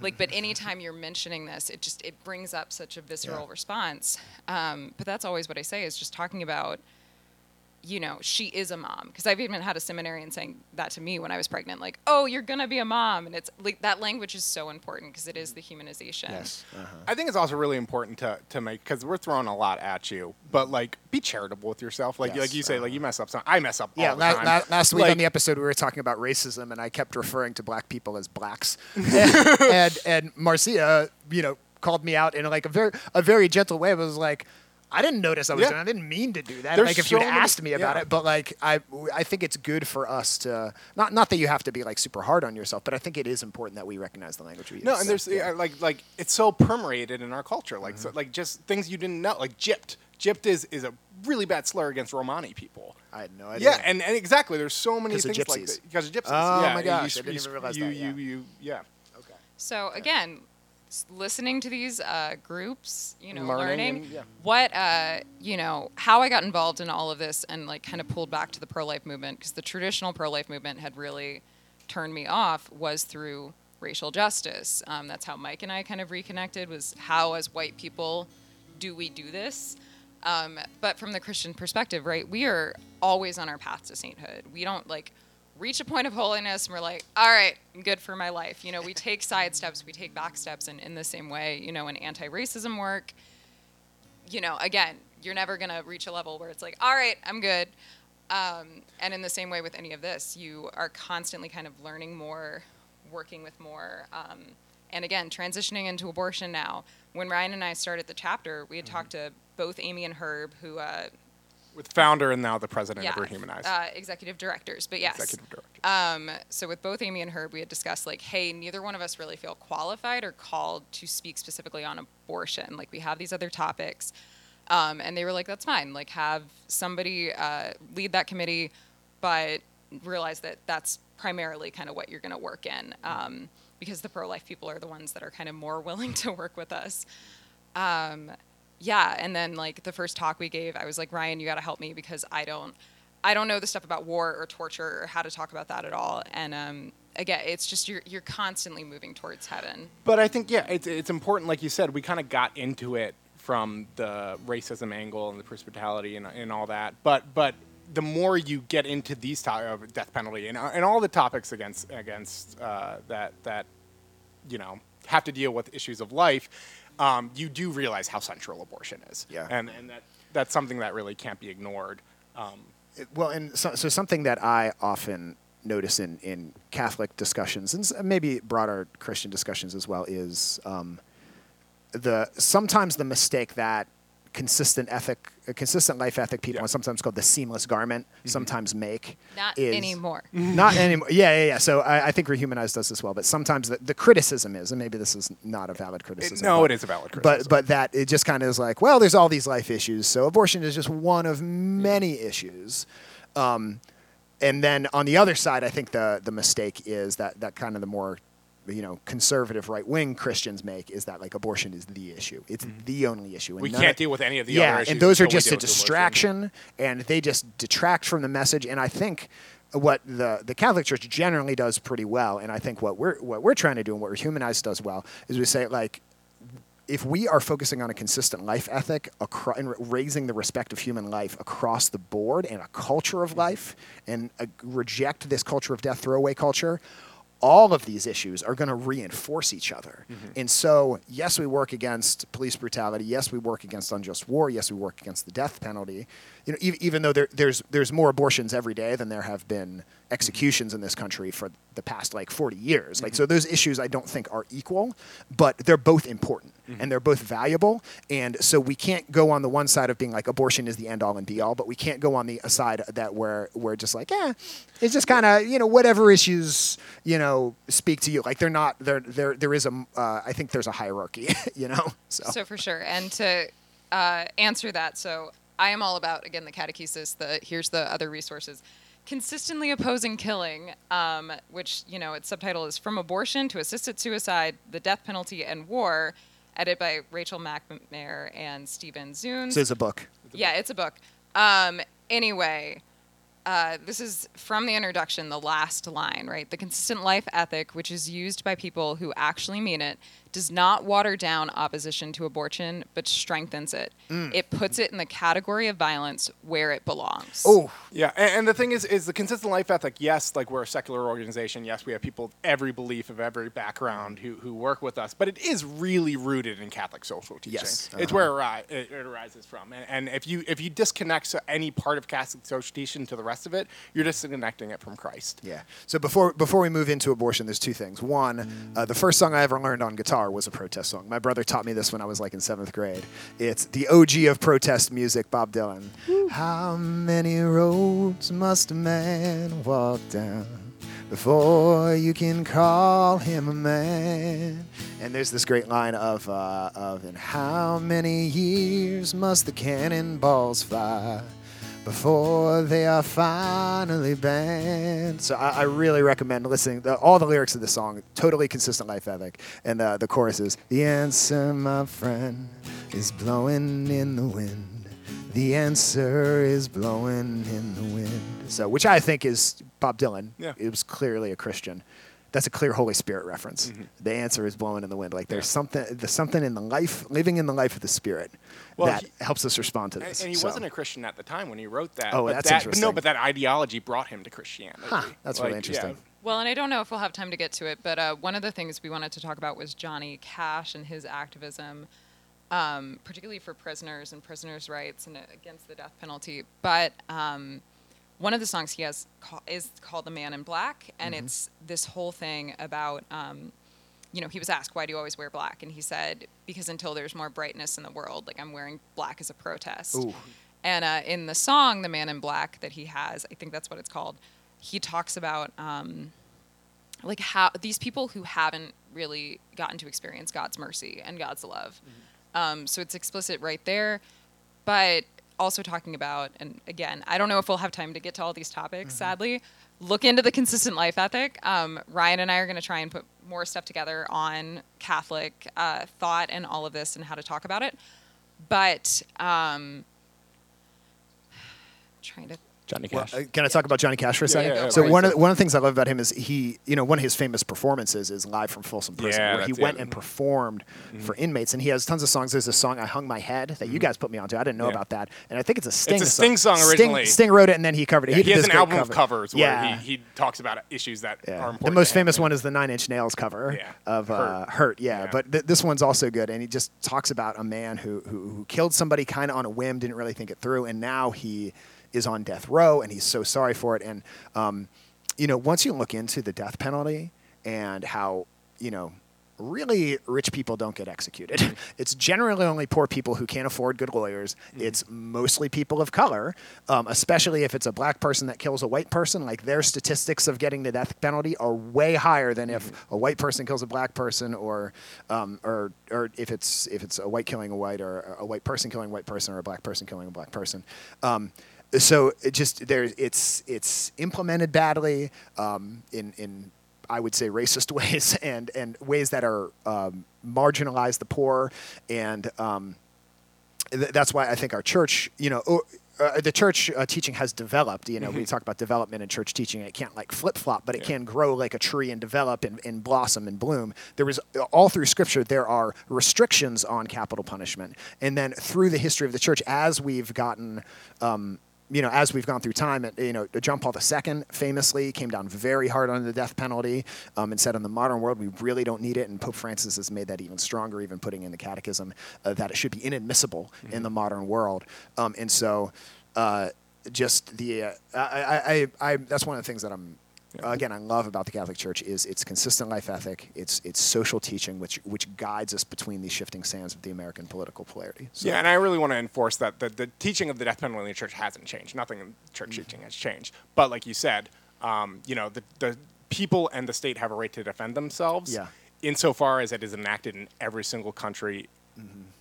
A: Like, but anytime you're mentioning this, it just it brings up such a visceral
B: Yeah.
A: response. Um, but that's always what I say is just talking about you know, she is a mom. Because I've even had a seminarian saying that to me when I was pregnant, like, oh, you're going to be a mom. And it's like that language is so important because it is the humanization.
B: Yes. Uh-huh.
E: I think it's also really important to, to make because we're throwing a lot at you, but like be charitable with yourself. Like
B: Yes,
E: like you say,
B: uh-huh.
E: like you mess up. Some, I mess up.
B: Yeah,
E: all the
B: la-
E: time.
B: la- last week
E: Like,
B: on the episode we were talking about racism, and I kept referring to black people as blacks, and, and and Marcia, you know, called me out in like a very a very gentle way. But was like, I didn't notice I was
E: Yeah.
B: doing. I didn't mean to do that.
E: There's
B: like if
E: so
B: you'd
E: many-
B: asked me about
E: yeah.
B: it, but like I I think it's good for us to not not that you have to be like super hard on yourself, but I think it is important that we recognize the language we use.
E: No, and there's
B: yeah.
E: like like it's so permeated in our culture. Like
B: Mm-hmm.
E: so, like just things you didn't know. Like gypped. Gypped is is a really bad slur against Romani people.
B: I had no idea.
E: Yeah, and, and exactly. There's so many
B: 'Cause of
E: things like that because of gypsies.
B: Oh
E: yeah,
B: my gosh,
E: you,
B: I didn't
E: you,
B: even realize
E: you,
B: that,
E: You,
B: yeah.
E: you, yeah.
B: okay.
A: So again, s- listening to these uh, groups, you know,
E: Learning
A: learning,
E: and- yeah.
A: what, uh, you know, how I got involved in all of this and like kind of pulled back to the pro-life movement because the traditional pro-life movement had really turned me off was through racial justice. Um, that's how Mike and I kind of reconnected was how as white people do we do this? Um, but from the Christian perspective, right, we are always on our path to sainthood. We don't like reach a point of holiness and we're like, all right, I'm good for my life. You know, we take side steps, we take back steps, and in the same way, you know, in anti-racism work, you know, again, you're never gonna reach a level where it's like, all right, I'm good. Um, and in the same way with any of this, you are constantly kind of learning more, working with more. Um, and again, transitioning into abortion now. When Ryan and I started the chapter, we had talked to both Aimee and Herb, who, uh,
E: With founder and now the president
A: yeah,
E: of Rehumanize.
A: uh, executive directors. But yes,
E: Executive director.
A: um, so with both Aimee and Herb, we had discussed like, hey, neither one of us really feel qualified or called to speak specifically on abortion. Like we have these other topics, um, and they were like, that's fine. Like have somebody uh, lead that committee, but realize that that's primarily kind of what you're going to work in, um, because the pro-life people are the ones that are kind of more willing to work with us. Yeah, and then like the first talk we gave, I was like, Ryan, you got to help me because I don't, I don't know the stuff about war or torture or how to talk about that at all. And um, again, it's just you're you're constantly moving towards heaven.
E: But I think yeah, it's it's important. Like you said, we kind of got into it from the racism angle and the hospitality and, and all that. But but the more you get into these topics, of death penalty and, and all the topics against against uh, that that you know have to deal with issues of life, um, you do realize how central abortion is.
B: Yeah.
E: and and that that's something that really can't be ignored. Um,
B: It- well, and so, so something that I often notice in, in Catholic discussions and maybe broader Christian discussions as well is um, the sometimes the mistake that consistent ethic, consistent life ethic people,
E: Yeah.
B: and sometimes called the seamless garment, mm-hmm. sometimes make.
A: Not
B: is-
A: anymore. Mm-hmm.
B: Not anymore. Yeah, yeah, yeah. So I, I think Rehumanize does this well, but sometimes the, the criticism is, and maybe this is not a valid criticism.
E: no,
B: but-
E: it is a valid criticism.
B: but but that it just kind of is like, well, there's all these life issues, so abortion is just one of mm-hmm. many issues. Um, and then on the other side, I think the the mistake is that that kind of the more you know conservative right wing Christians make is that like abortion is the issue. It's the only issue. And
E: We can't
B: of-
E: deal with any of the
B: yeah,
E: other issues
B: and those are just a distraction, and they just detract from the message. And I think what the the Catholic Church generally does pretty well, and I think what we're what we're trying to do and what Rehumanize does well is we say like if we are focusing on a consistent life ethic acro- and raising the respect of human life across the board and a culture of life and uh, reject this culture of death throwaway culture all of these issues are going to reinforce each other. Mm-hmm. And so yes we work against police brutality. Yes we work against unjust war. Yes we work against the death penalty. You know e- even though there, there's there's more abortions every day than there have been executions in this country for the past like 40 years like so those issues i don't think are equal but they're both important and they're both valuable and so we can't go on the one side of being like abortion is the end all and be all but we can't go on the side that where we're just like yeah it's just kind of you know whatever issues you know speak to you like they're not there there there is a uh, i think there's a hierarchy you know so,
A: So for sure, and to uh, answer that, so I am all about again the catechesis. The here's the other resources. Consistently opposing killing, um, which you know its subtitle is "From Abortion to Assisted Suicide: The Death Penalty and War," edited by Rachel McNamara and Stephen Zunes.
B: So it's a book.
A: Yeah, it's a book. Um, anyway, uh, this is from the introduction, the last line, right? The consistent life ethic, which is used by people who actually mean it, does not water down opposition to abortion, but strengthens it. It puts it in the category of violence where it belongs.
B: Oh,
E: Yeah, and, and the thing is, is the consistent life ethic. Yes, like we're a secular organization. Yes, we have people of every belief of every background who, who work with us. But it is really rooted in Catholic social teaching.
B: Yes,
E: it's
B: uh-huh.
E: where it, ri- it, it arises from. And, and if you if you disconnect any part of Catholic social teaching to the rest of it, you're disconnecting it from Christ.
B: Yeah. So before before we move into abortion, there's two things. One, uh, the first song I ever learned on guitar was a protest song. My brother taught me this when I was like in seventh grade. It's the OG of protest music, Bob Dylan. How many roads must a man walk down before you can call him a man? And there's this great line of uh, of in how many years must the cannonballs fly? Before they are finally banned. So I, I really recommend listening. The, all the lyrics of the song, totally consistent life ethic, and uh, the chorus is the answer, my friend, is blowing in the wind. The answer is blowing in the wind. So, which I think is Bob Dylan.
E: Yeah.
B: It was clearly a Christian. That's a clear Holy Spirit reference.
E: Mm-hmm.
B: The answer is blowing in the wind. Like there's something, there's something in the life, living in the life of the Spirit,
E: Well,
B: that
E: he-
B: helps us respond to this.
E: and he
B: So-
E: wasn't a Christian at the time when he wrote that.
B: Oh,
E: but
B: that's
E: that,
B: interesting.
E: But no, but that ideology brought him to Christianity.
B: Huh, that's really interesting.
E: yeah.
A: Well, and I don't know if we'll have time to get to it, but uh, one of the things we wanted to talk about was Johnny Cash and his activism, um, particularly for prisoners and prisoners' rights and uh, against the death penalty. But um, one of the songs he has ca- is called "The Man in Black," and it's this whole thing about. Um, you know, he was asked, "Why do you always wear black?" And he said, "Because until there's more brightness in the world, like I'm wearing black as a protest."
B: Ooh.
A: And uh, in the song "The Man in Black" that he has, I think that's what it's called. He talks about um, like how these people who haven't really gotten to experience God's mercy and God's love. Um, so it's explicit right there, but also talking about, and again, I don't know if we'll have time to get to all these topics. Sadly, look into the consistent life ethic. Um, Ryan and I are going to try and put more stuff together on Catholic uh, thought and all of this and how to talk about it. But um, trying to
E: Johnny
B: Well, uh, can I talk about Johnny Cash for a second?
E: yeah, yeah,
B: so
E: please.
B: one of the, one of the things I love about him is he, you know, one of his famous performances is live from Folsom Prison,
E: Yeah,
B: where he
E: that's
B: went
E: it. Mm-hmm.
B: and performed for inmates, and he has tons of songs. There's a song "I Hung My Head" that you guys put me onto. I didn't know
E: Mm-hmm. Yeah.
B: about that, and I think it's a Sting.
E: It's a Sting song
B: Sting-
E: originally.
B: Sting, wrote it, and then he covered it.
E: Yeah, he,
B: did
E: has
B: this
E: an
B: great
E: album of covers where
B: Yeah.
E: he, he talks about issues that
B: Yeah.
E: are important.
B: The most
E: to him.
B: famous one is the Nine Inch Nails cover
E: Yeah.
B: of uh,
E: Hurt.
B: Hurt. Yeah,
E: Yeah.
B: but th- this one's also good, and he just talks about a man who who, who killed somebody kind of on a whim, didn't really think it through, and now he is on death row, and he's so sorry for it. And um, you know, once you look into the death penalty and how you know. Really, rich people don't get executed.
E: Mm-hmm.
B: it's generally only poor people who can't afford good lawyers.
E: Mm-hmm.
B: It's mostly people of color, um, especially if it's a black person that kills a white person. Like their statistics of getting the death penalty are way higher than if
E: Mm-hmm.
B: a white person kills a black person, or um, or or if it's if it's a white killing a white, or a white person killing a white person, or a black person killing a black person. Um, so it just there's it's it's implemented badly um, in in I would say racist ways and and ways that are um, marginalize the poor and um, th- that's why I think our church, you know, o- uh, the church uh, teaching has developed. You know, we talk about development in church teaching. It can't like flip flop, but it can grow like a tree and develop and, and blossom and bloom. There was all through Scripture there are restrictions on capital punishment, and then through the history of the church, as we've gotten. Um, you know, as we've gone through time, you know, John Paul II famously came down very hard on the death penalty um, and said, in the modern world, we really don't need it. And Pope Francis has made that even stronger, even putting in the catechism uh, that it should be inadmissible in the modern world. Um, and so, uh, just the, uh, I, I, I, I, that's one of the things that I'm, again, I love about the Catholic Church is its consistent life ethic, its its social teaching, which which guides us between these shifting sands of the American political polarity. So,
E: Yeah, and I really want to enforce that the, the teaching of the death penalty in the church hasn't changed. Nothing in church
B: Mm-hmm.
E: teaching has changed. But like you said, um, you know, the, the people and the state have a right to defend themselves.
B: Yeah.
E: Insofar as it is enacted in every single country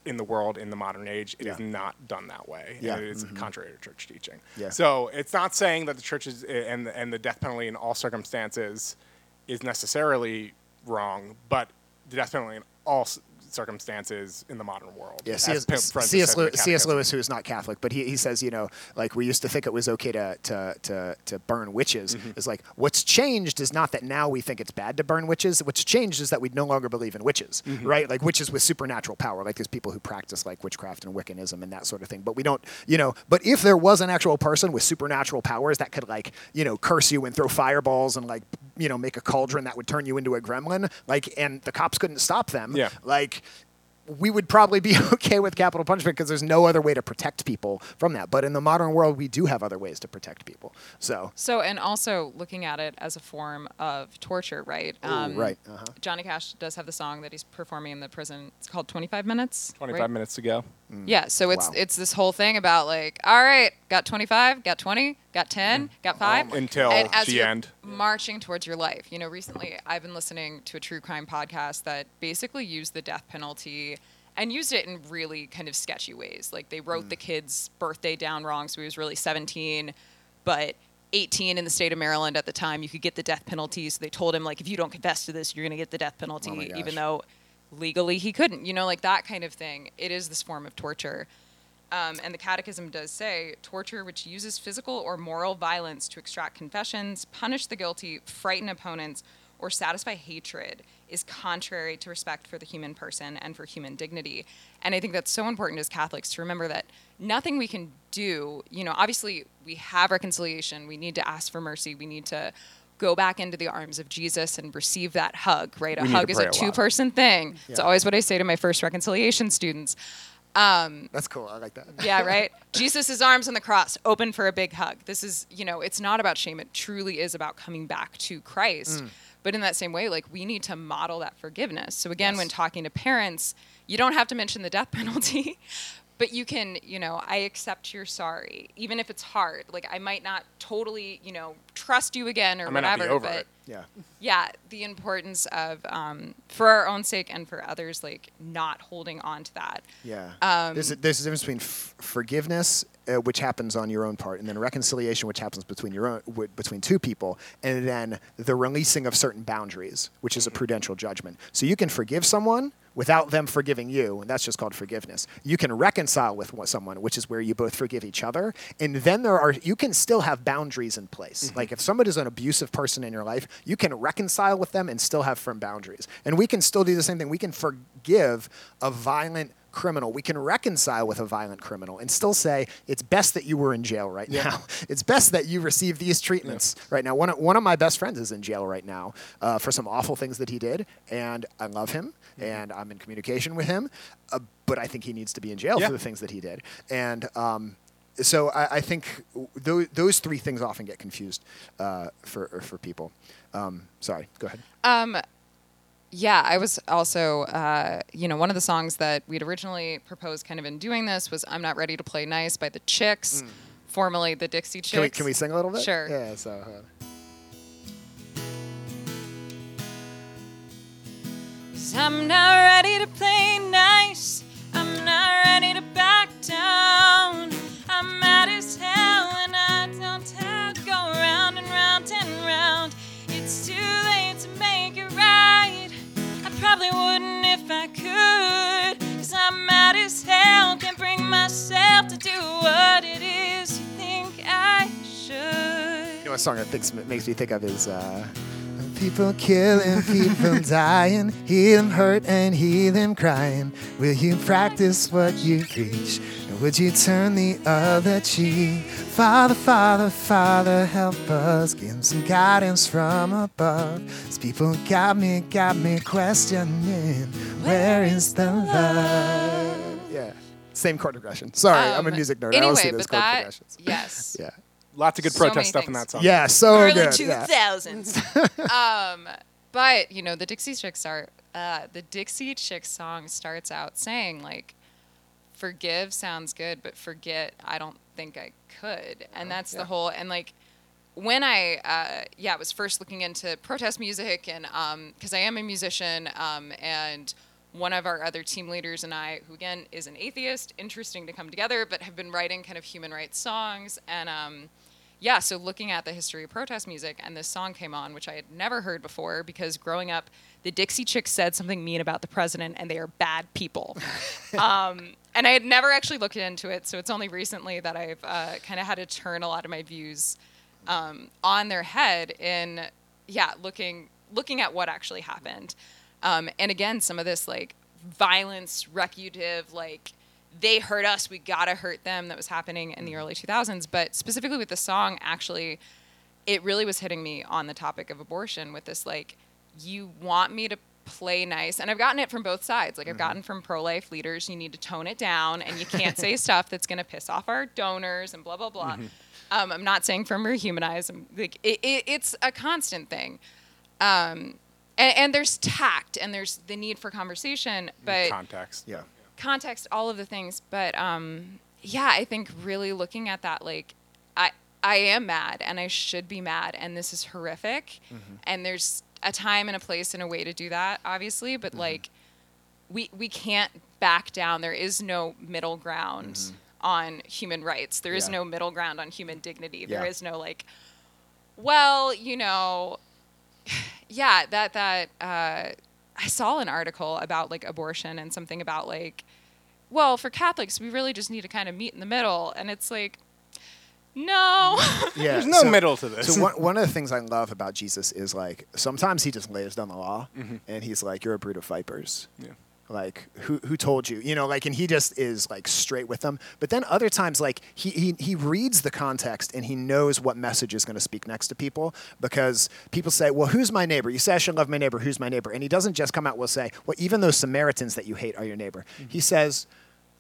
E: in the world in the modern age. It is
B: Mm-hmm. Yeah.
E: not done that way.
B: Yeah.
E: And it is
B: Mhm.
E: contrary to church teaching.
B: Yeah.
E: So it's not saying that the church is and and the death penalty in all circumstances is necessarily wrong, but the death penalty in all circumstances in the modern world.
B: Yeah, C.S. C.S. Lew- C.S. Lewis, who is not Catholic, but he, he says, you know, like we used to think it was okay to to to, to burn witches.
E: Mm-hmm.
B: Is like what's changed is not that now we think it's bad to burn witches. What's changed is that we no longer believe in witches,
E: Mm-hmm.
B: right? Like witches with supernatural power, like there's people who practice like witchcraft and Wiccanism and that sort of thing. But we don't, you know. But if there was an actual person with supernatural powers that could like, you know, curse you and throw fireballs and like, you know, make a cauldron that would turn you into a gremlin, like, and the cops couldn't stop them,
E: Yeah.
B: like we would probably be okay with capital punishment because there's no other way to protect people from that. But in the modern world, we do have other ways to protect people. So,
A: So, and also looking at it as a form of torture, right?
B: Ooh, right, uh-huh.
A: Johnny Cash does have the song that he's performing in the prison. It's called 25 Minutes.
E: 25
A: right?
E: minutes to go.
A: Yeah, so it's
B: Wow.
A: it's this whole thing about like, all right, got 25, got 20, got 10, mm-hmm. got 5
E: Until
A: and as
E: the
A: you're
E: end.
A: marching towards your life. You know, recently I've been listening to a true crime podcast that basically used the death penalty and used it in really kind of sketchy ways. Like they wrote the mm. kid's birthday down wrong, so he was really 17, but 18 in the state of Maryland at the time, you could get the death penalty. So they told him like, if you don't confess to this, you're gonna get the death penalty,
B: Oh
A: even though legally he couldn't. You know, like that kind of thing. It is this form of torture. Um, and the Catechism does say torture which uses physical or moral violence to extract confessions, punish the guilty, frighten opponents, or satisfy hatred is contrary to respect for the human person and for human dignity. And I think that's so important as Catholics to remember that nothing we can do, you know, obviously we have reconciliation, we need to ask for mercy, we need to go back into the arms of Jesus and receive that hug, right? A hug is a
E: a
A: two person thing. It's always what I say to my first reconciliation students.
B: Um, that's cool. I like that.
A: Yeah, right. Jesus' arms on the cross, open for a big hug. This is, you know, it's not about shame. It truly is about coming back to Christ. Mm. But in that same way, like we need to model that forgiveness. So again, when talking to parents, you don't have to mention the death penalty, but you can, you know, I accept you're sorry, even if it's hard. Like I might not totally, you know, trust you again or
E: I might not be
A: whatever,
E: over
A: but
E: it.
B: Yeah.
A: yeah, the importance of um, for our own sake and for others, like not holding on to that.
B: Yeah.
A: Um,
B: there's, a, there's a difference between f- forgiveness, uh, which happens on your own part, and then reconciliation, which happens between your own, w- between two people, and then the releasing of certain boundaries, which is a prudential judgment. So you can forgive someone without them forgiving you, and that's just called forgiveness. You can reconcile with someone, which is where you both forgive each other, and then there are you can still have boundaries in place. Like if somebody's an abusive person in your life, you can reconcile with them and still have firm boundaries. And we can still do the same thing. We can forgive a violent criminal. We can reconcile with a violent criminal and still say it's best that you were in jail right now. It's best that you receive these treatments right now. One of, one of my best friends is in jail right now uh, for some awful things that he did, and I love him and I'm in communication with him, uh, but I think he needs to be in jail
E: Yeah.
B: for the things that he did. And um, so I, I think those, those three things often get confused uh, for for people. Um, sorry, go ahead.
A: Um, yeah, I was also, uh, you know, one of the songs that we'd originally proposed kind of in doing this was I'm Not Ready to Play Nice by the Chicks, formerly the Dixie Chicks.
B: Can we, can we sing a little bit?
A: Sure.
B: Yeah. So. Uh,
A: 'Cause I'm not ready to play nice. I'm not ready to back down.
B: Know, a song that thinks, makes me think of is uh, People killing, people dying, hear them hurt and hear them crying. Will you practice what you preach? And would you turn the other cheek? Father, Father, Father, help us. Give 'em some guidance from above. These people got me, got me questioning, where is the love? Yeah. Same chord progression. Sorry, I'm a
A: Um,
B: music nerd. I
A: Anyway,
B: don't see
A: but
B: those chord
A: that,
B: progressions.
A: yes.
B: Yeah.
E: Lots of good
A: So
E: protest
A: many
E: stuff in that song.
B: Yeah, so
A: early
B: good.
A: two
B: yeah.
A: um, but you know, the Dixie Chicks start. Uh, the Dixie Chicks song starts out saying like, "Forgive sounds good, but forget, I don't think I could." And that's the whole. And like, when I uh, yeah was first looking into protest music and because I am a musician um, and one of our other team leaders and I, who again is an atheist, interesting to come together, but have been writing kind of human rights songs. And um, yeah, so looking at the history of protest music, and this song came on, which I had never heard before because growing up, the Dixie Chicks said something mean about the president, and they are bad people. um, and I had never actually looked into it, so it's only recently that I've uh, kind of had to turn a lot of my views um, on their head in, yeah, looking looking at what actually happened. Um, and again, some of this like violence, recutive, like they hurt us, we gotta hurt them that was happening in the early 2000s. But specifically with the song, actually, it really was hitting me on the topic of abortion with this like, you want me to play nice. And I've gotten it from both sides. Like, I've gotten from pro life leaders, you need to tone it down and you can't say stuff that's gonna piss off our donors and blah, blah, blah. Um, I'm not saying from rehumanize. I'm, like, it, it, it's a constant thing. Um, and, and there's tact and there's the need for conversation, but
E: Context.
B: Yeah.
A: Context, all of the things. But um, yeah, I think really looking at that, like, I I am mad and I should be mad, and this is horrific. And there's a time and a place and a way to do that, obviously. But like, we we can't back down. There is no middle ground on human rights. There is
B: Yeah.
A: no middle ground on human dignity. There
B: Yeah.
A: is no like, well, you know, yeah, that that uh, I saw an article about like abortion and something about like, well, for Catholics, we really just need to kind of meet in the middle, and it's like, no,
B: Yeah.
E: There's no
B: so-
E: middle to this.
B: So one, one of the things I love about Jesus is like sometimes he just lays down the law mm-hmm. and he's like, "You're a brood of vipers."
E: Yeah.
B: Like who who told you? You know, like and he just is like straight with them. But then other times like he he, he reads the context and he knows what message is going to speak next to people because people say, "Well, who's my neighbor?" You say I should love my neighbor. Who's my neighbor? And he doesn't just come out will say, "Well, even those Samaritans that you hate are your neighbor." Mm-hmm. He says,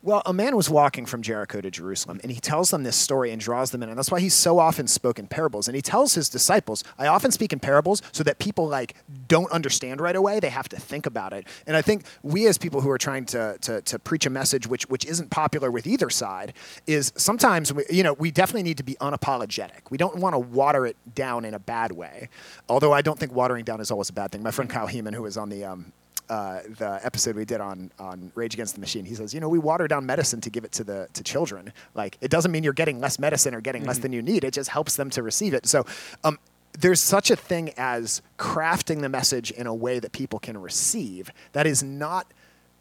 B: well, a man was walking from Jericho to Jerusalem, and he tells them this story and draws them in. And that's why he's so often spoke in parables. And he tells his disciples, I often speak in parables so that people like don't understand right away. They have to think about it. And I think we as people who are trying to, to, to preach a message which, which isn't popular with either side is sometimes, we, you know, we definitely need to be unapologetic. We don't want to water it down in a bad way. Although I don't think watering down is always a bad thing. My friend Kyle Heeman, who was on the, um, uh, the episode we did on on Rage Against the Machine. He says, you know, we water down medicine to give it to the to children. Like it doesn't mean you're getting less medicine or getting less than you need. It just helps them to receive it. So. Um, there's such a thing as crafting the message in a way that people can receive that is not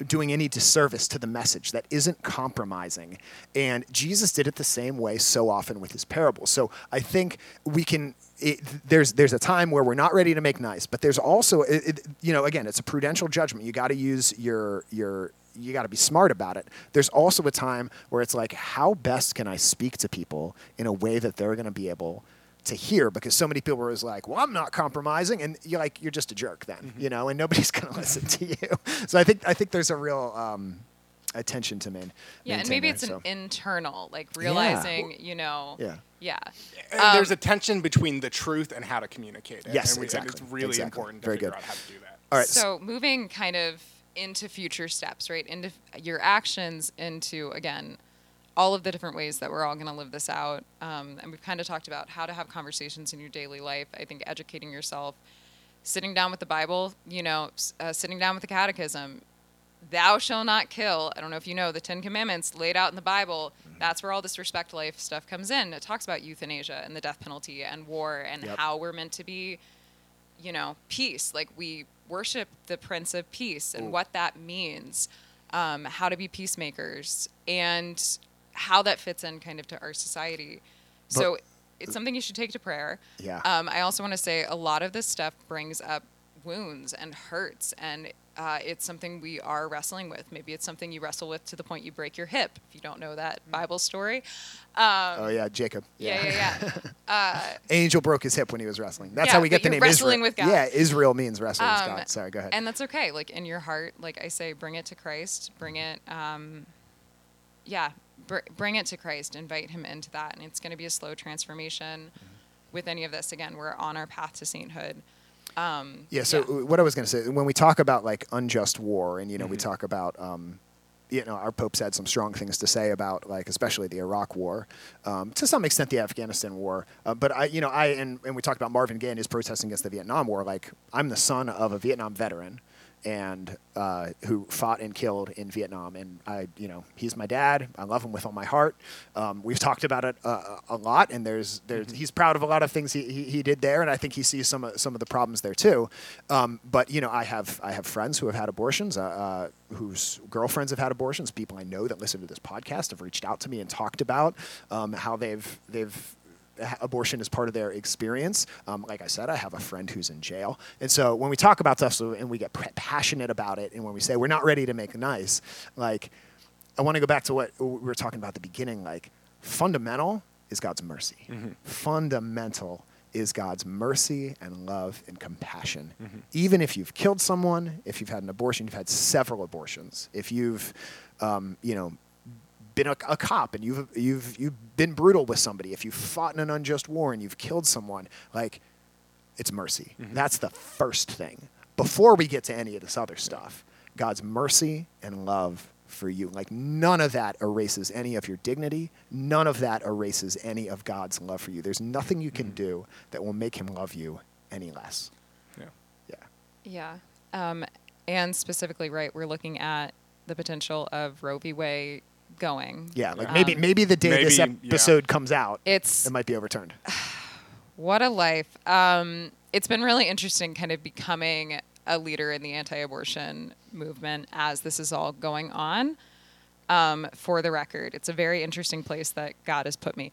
B: doing any disservice to the message that isn't compromising and jesus did it the same way so often with his parables so i think we can it, there's there's a time where we're not ready to make nice but there's also it, it, you know again it's a prudential judgment you got to use your your you got to be smart about it there's also a time where it's like how best can i speak to people in a way that they're going to be able to hear because so many people were like, "Well, I'm not compromising," and you're like, "You're just a jerk then," you know, and nobody's going to listen to you. So I think I think there's a real um, attention to main.
A: yeah, and maybe
B: there,
A: it's an internal, like realizing, you know,
B: Yeah.
A: Yeah,
E: And
A: Um,
E: there's a tension between the truth and how to communicate it.
B: Yes,
E: and, we, and
B: exactly,
E: it's really
B: exactly.
E: important to
B: Very
E: figure
B: good.
E: out how to do that.
B: All right.
A: So moving kind of into future steps, right? Into your actions, into again, all of the different ways that we're all going to live this out. Um, and we've kind of talked about how to have conversations in your daily life. I think educating yourself, sitting down with the Bible, you know, uh, sitting down with the Catechism. Thou shall not kill. I don't know if you know the Ten Commandments laid out in the Bible. That's where all this respect life stuff comes in. It talks about euthanasia and the death penalty and war and
B: Yep.
A: how we're meant to be you know, peace. Like we worship the Prince of Peace and what that means, um, how to be peacemakers, and how that fits in kind of to our society. So it's something you should take to prayer.
B: Yeah.
A: Um, I also want to say a lot of this stuff brings up wounds and hurts, and uh, it's something we are wrestling with. Maybe it's something you wrestle with to the point you break your hip. If you don't know that Bible story,
B: oh yeah, Jacob.
A: yeah, yeah, yeah.
B: Angel broke his hip when he was wrestling. That's
A: Yeah,
B: how we get the name
A: wrestling
B: Israel.
A: with God.
B: Yeah, Israel means wrestling with
A: Um,
B: God. Sorry, go ahead.
A: And that's okay. Like in your heart, like I say, bring it to Christ. Bring it, um, yeah, br- bring it to Christ. Invite Him into that, and it's going to be a slow transformation. With any of this, again, we're on our path to sainthood. Um,
B: Yeah. So what I was going to say when we talk about like unjust war, and you know, we
A: Mm-hmm.
B: talk about. Um, you know, our popes had some strong things to say about, like, especially the Iraq War, um, to some extent the Afghanistan War. Uh, but I, you know, I and, and we talked about Marvin Gaye and his protesting against the Vietnam War. Like, I'm the son of a Vietnam veteran, and uh, who fought and killed in Vietnam. And I, you know, he's my dad. I love him with all my heart. Um, we've talked about it uh, a lot, and there's, there's, he's proud of a lot of things he, he, he did there, and I think he sees some of, some of the problems there too. Um, but you know, I have I have friends who have had abortions, uh, uh, whose girlfriends have had abortions. People I know that listen to this podcast have reached out to me and talked about um, how they've they've abortion is part of their experience. Um, like I said, I have a friend who's in jail, and so when we talk about stuff so, and we get passionate about it, and when we say we're not ready to make nice, like I want to go back to what we were talking about at the beginning. Like fundamental is God's mercy. Fundamental is God's mercy and love and compassion. Even if you've killed someone, if you've had an abortion, you've had several abortions. If you've, um, you know, been a, a cop and you've you've you've been brutal with somebody, if you've fought in an unjust war and you've killed someone, like it's mercy. That's the first thing. Before we get to any of this other stuff, God's mercy and love for you. Like none of that erases any of your dignity. None of that erases any of God's love for you. There's nothing you can do that will make him love you any less.
E: Yeah.
B: Yeah.
A: Yeah. Um, and specifically, right, we're looking at the potential of Roe v. Wade going.
B: Yeah, like maybe
A: Um,
B: maybe the day this
E: Maybe, yeah.
B: episode comes out,
A: It's
B: it might be overturned.
A: what a life. Um, it's been really interesting kind of becoming a leader in the anti abortion movement as this is all going on. Um, for the record, it's a very interesting place that God has put me.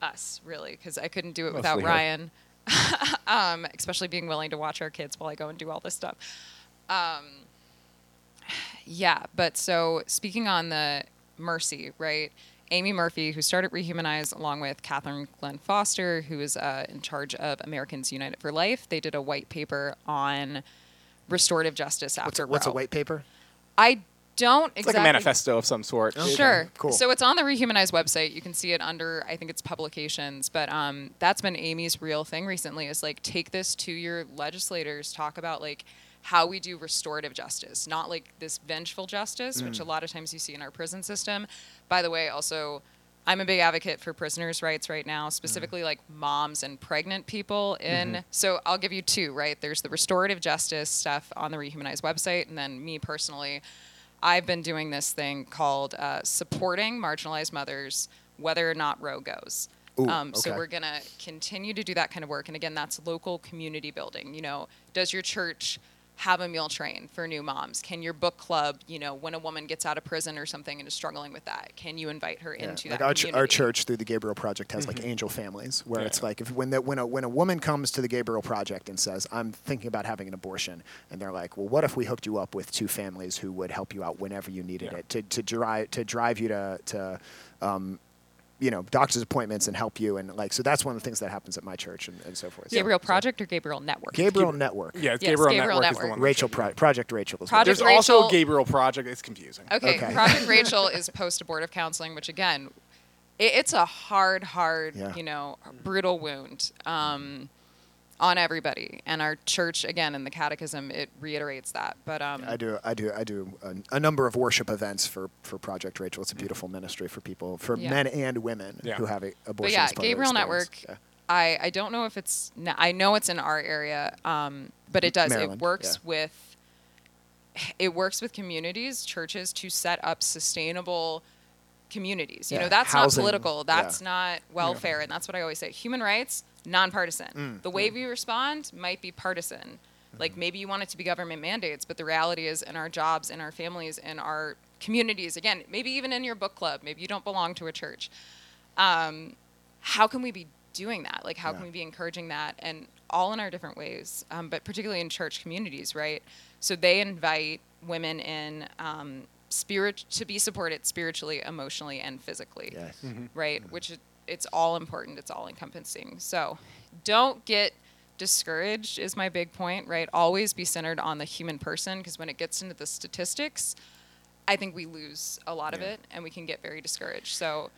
A: Us, really, because I couldn't do it without
E: her.
A: Ryan, um, especially being willing to watch our kids while I go and do all this stuff. Um, yeah, but so speaking on the mercy, right? Aimee Murphy, who started Rehumanize along with Catherine Glenn Foster, who is uh, in charge of Americans United for Life, they did a white paper on restorative justice
B: What's
A: after
B: a, what's a white paper?
A: I don't
E: It's
A: exactly
E: like a manifesto of some sort.
B: Okay,
A: Sure.
B: cool.
A: So it's on the Rehumanize website. You can see it under, I think it's publications. But um, that's been Aimee's real thing recently is like take this to your legislators, talk about like how we do restorative justice, not like this vengeful justice, which
B: Mm.
A: a lot of times you see in our prison system. By the way, also, I'm a big advocate for prisoners' rights right now, specifically
B: Mm.
A: like moms and pregnant people in.
B: Mm-hmm.
A: So I'll give you two, right? There's the restorative justice stuff on the Rehumanize website, and then me personally, I've been doing this thing called uh, supporting marginalized mothers, whether or not Roe goes.
B: Ooh,
A: um, So we're gonna continue to do that kind of work, and again, that's local community building. You know, does your church have a meal train for new moms? Can your book club, you know, when a woman gets out of prison or something and is struggling with that, can you invite her
B: Yeah,
A: into
B: like
A: that
B: our, ch- our church through the Gabriel Project has like angel families where it's like if when the, when a when a woman comes to the Gabriel Project and says I'm thinking about having an abortion and they're like well what if we hooked you up with two families who would help you out whenever you needed
E: Yeah.
B: it to to drive to drive you to to um, you know doctor's appointments and help you and like so that's one of the things that happens at my church and, and so forth.
A: Gabriel
B: so-
A: Project or Gabriel Network?
B: Gabriel Network.
E: Yeah, it's
A: Yes,
E: Gabriel,
A: Gabriel
E: Network, is the
A: Network.
E: one.
B: Rachel
E: should-
B: Pro- Project Rachel. Is
A: Project
E: There's
B: it is.
E: also Gabriel Project. It's confusing.
A: Okay,
B: Okay.
A: Project Rachel is post abortive counseling, which again, it, it's a hard, hard,
B: Yeah.
A: you know, brutal wound um, on everybody. And our church, again, in the Catechism, it reiterates that. But um,
B: I do, I do, I do a, a number of worship events for, for Project Rachel. It's a beautiful ministry for people, for
A: Yeah.
B: men and women
E: Yeah.
B: who have a, abortion.
A: but yeah,
B: as part of their
A: Gabriel. Network.
B: Yeah.
A: I, I don't know if it's n- I know it's in our area, um, but it does.
B: Maryland,
A: it works
B: yeah.
A: with it works with communities, churches to set up sustainable communities. You
B: Yeah,
A: know, that's
B: housing,
A: not political.
B: yeah.
A: That's not welfare, and that's what I always say. Human rights, nonpartisan.
B: Mm,
A: the way we respond might be partisan.
B: Mm-hmm.
A: Like maybe you want it to be government mandates, but the reality is in our jobs, in our families, in our communities, again, maybe even in your book club, maybe you don't belong to a church. Um, how can we be doing that? Like, how
B: Yeah.
A: can we be encouraging that? And all in our different ways, um, but particularly in church communities, right? So they invite women in um, spirit to be supported spiritually, emotionally, and physically,
B: Yes.
A: right? Which it, it's all important. It's all encompassing. So don't get discouraged is my big point, right? Always be centered on the human person because when it gets into the statistics, I think we lose a lot of it and we can get very discouraged. So,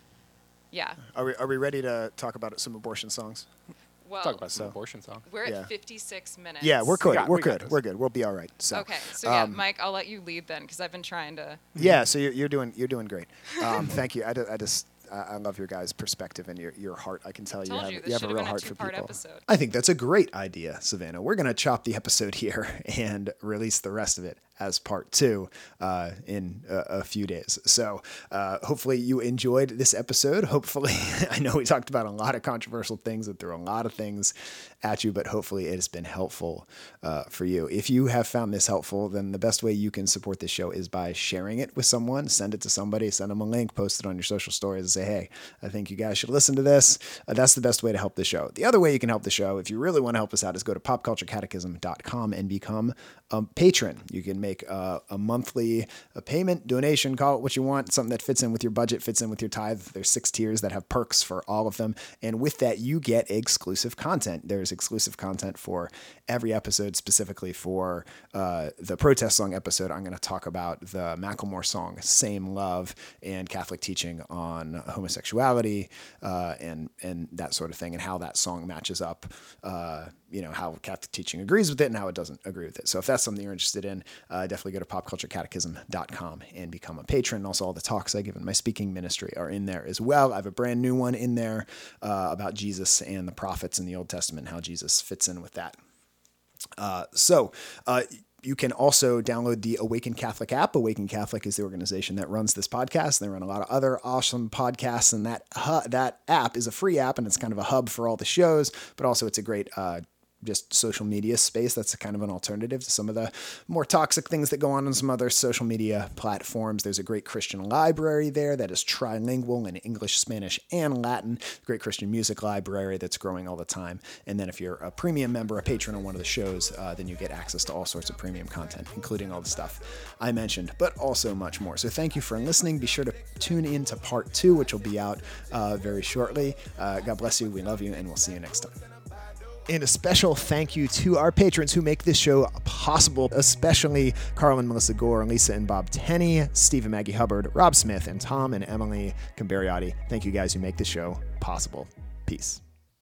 A: yeah.
B: Are we, are we ready to talk about some abortion songs?
A: Well,
E: Talk about some
B: So-
E: abortion song.
A: we're at 56 minutes.
B: Yeah, we're good.
E: got-
B: we're
E: we
B: good. We're good. We'll be all right. So.
A: Okay, so yeah,
B: um,
A: Mike, I'll let you lead then because I've been trying to.
B: Yeah, so you're, you're doing you're doing great. Um, thank you. I, ju- I just I, I love your guys' perspective and your, your heart. I can tell you
A: Told
B: have,
A: you,
B: you have a real
A: been a
B: heart for people.
A: episode.
B: I think that's a great idea, Savannah. We're going to chop the episode here and release the rest of it as part two uh, in a, a few days. So uh, hopefully you enjoyed this episode. Hopefully, I know we talked about a lot of controversial things and threw a lot of things at you, but hopefully it has been helpful uh, for you. If you have found this helpful, then the best way you can support this show is by sharing it with someone. Send it to somebody, send them a link, post it on your social stories, and say, hey, I think you guys should listen to this. Uh, that's the best way to help the show. The other way you can help the show, if you really want to help us out, is go to popculturecatechism.com and become a patron. You can make a, a monthly a payment, donation, call it what you want, something that fits in with your budget, fits in with your tithe. There's six tiers that have perks for all of them. And with that, you get exclusive content. There's exclusive content for every episode, specifically for uh, the protest song episode. I'm going to talk about the Macklemore song, Same Love, and Catholic teaching on homosexuality uh, and, and that sort of thing, and how that song matches up. Uh, you know how Catholic teaching agrees with it and how it doesn't agree with it. So if that's something you're interested in, uh, definitely go to popculturecatechism.com and become a patron. Also, all the talks I give in my speaking ministry are in there as well. I have a brand new one in there uh, about Jesus and the prophets in the Old Testament, how Jesus fits in with that. Uh, so. Uh, you can also download the Awaken Catholic app. Awaken Catholic is the organization that runs this podcast. They run a lot of other awesome podcasts, and that that app is a free app, and it's kind of a hub for all the shows. But also, it's a great uh, just social media space. That's kind of an alternative to some of the more toxic things that go on on some other social media platforms. There's a great Christian library there that is trilingual in English, Spanish, and Latin. Great Christian music library that's growing all the time. And then if you're a premium member, a patron on one of the shows, uh, then you get access to all sorts of premium content, including all the stuff I mentioned, but also much more. So thank you for listening. Be sure to tune in to part two, which will be out uh, very shortly. Uh, God bless you. We love you, and we'll see you next time. And a special thank you to our patrons who make this show possible, especially Carl and Melissa Gore, Lisa and Bob Tenney, Steve and Maggie Hubbard, Rob Smith, and Tom and Emily Cambariotti. Thank you guys who make this show possible. Peace.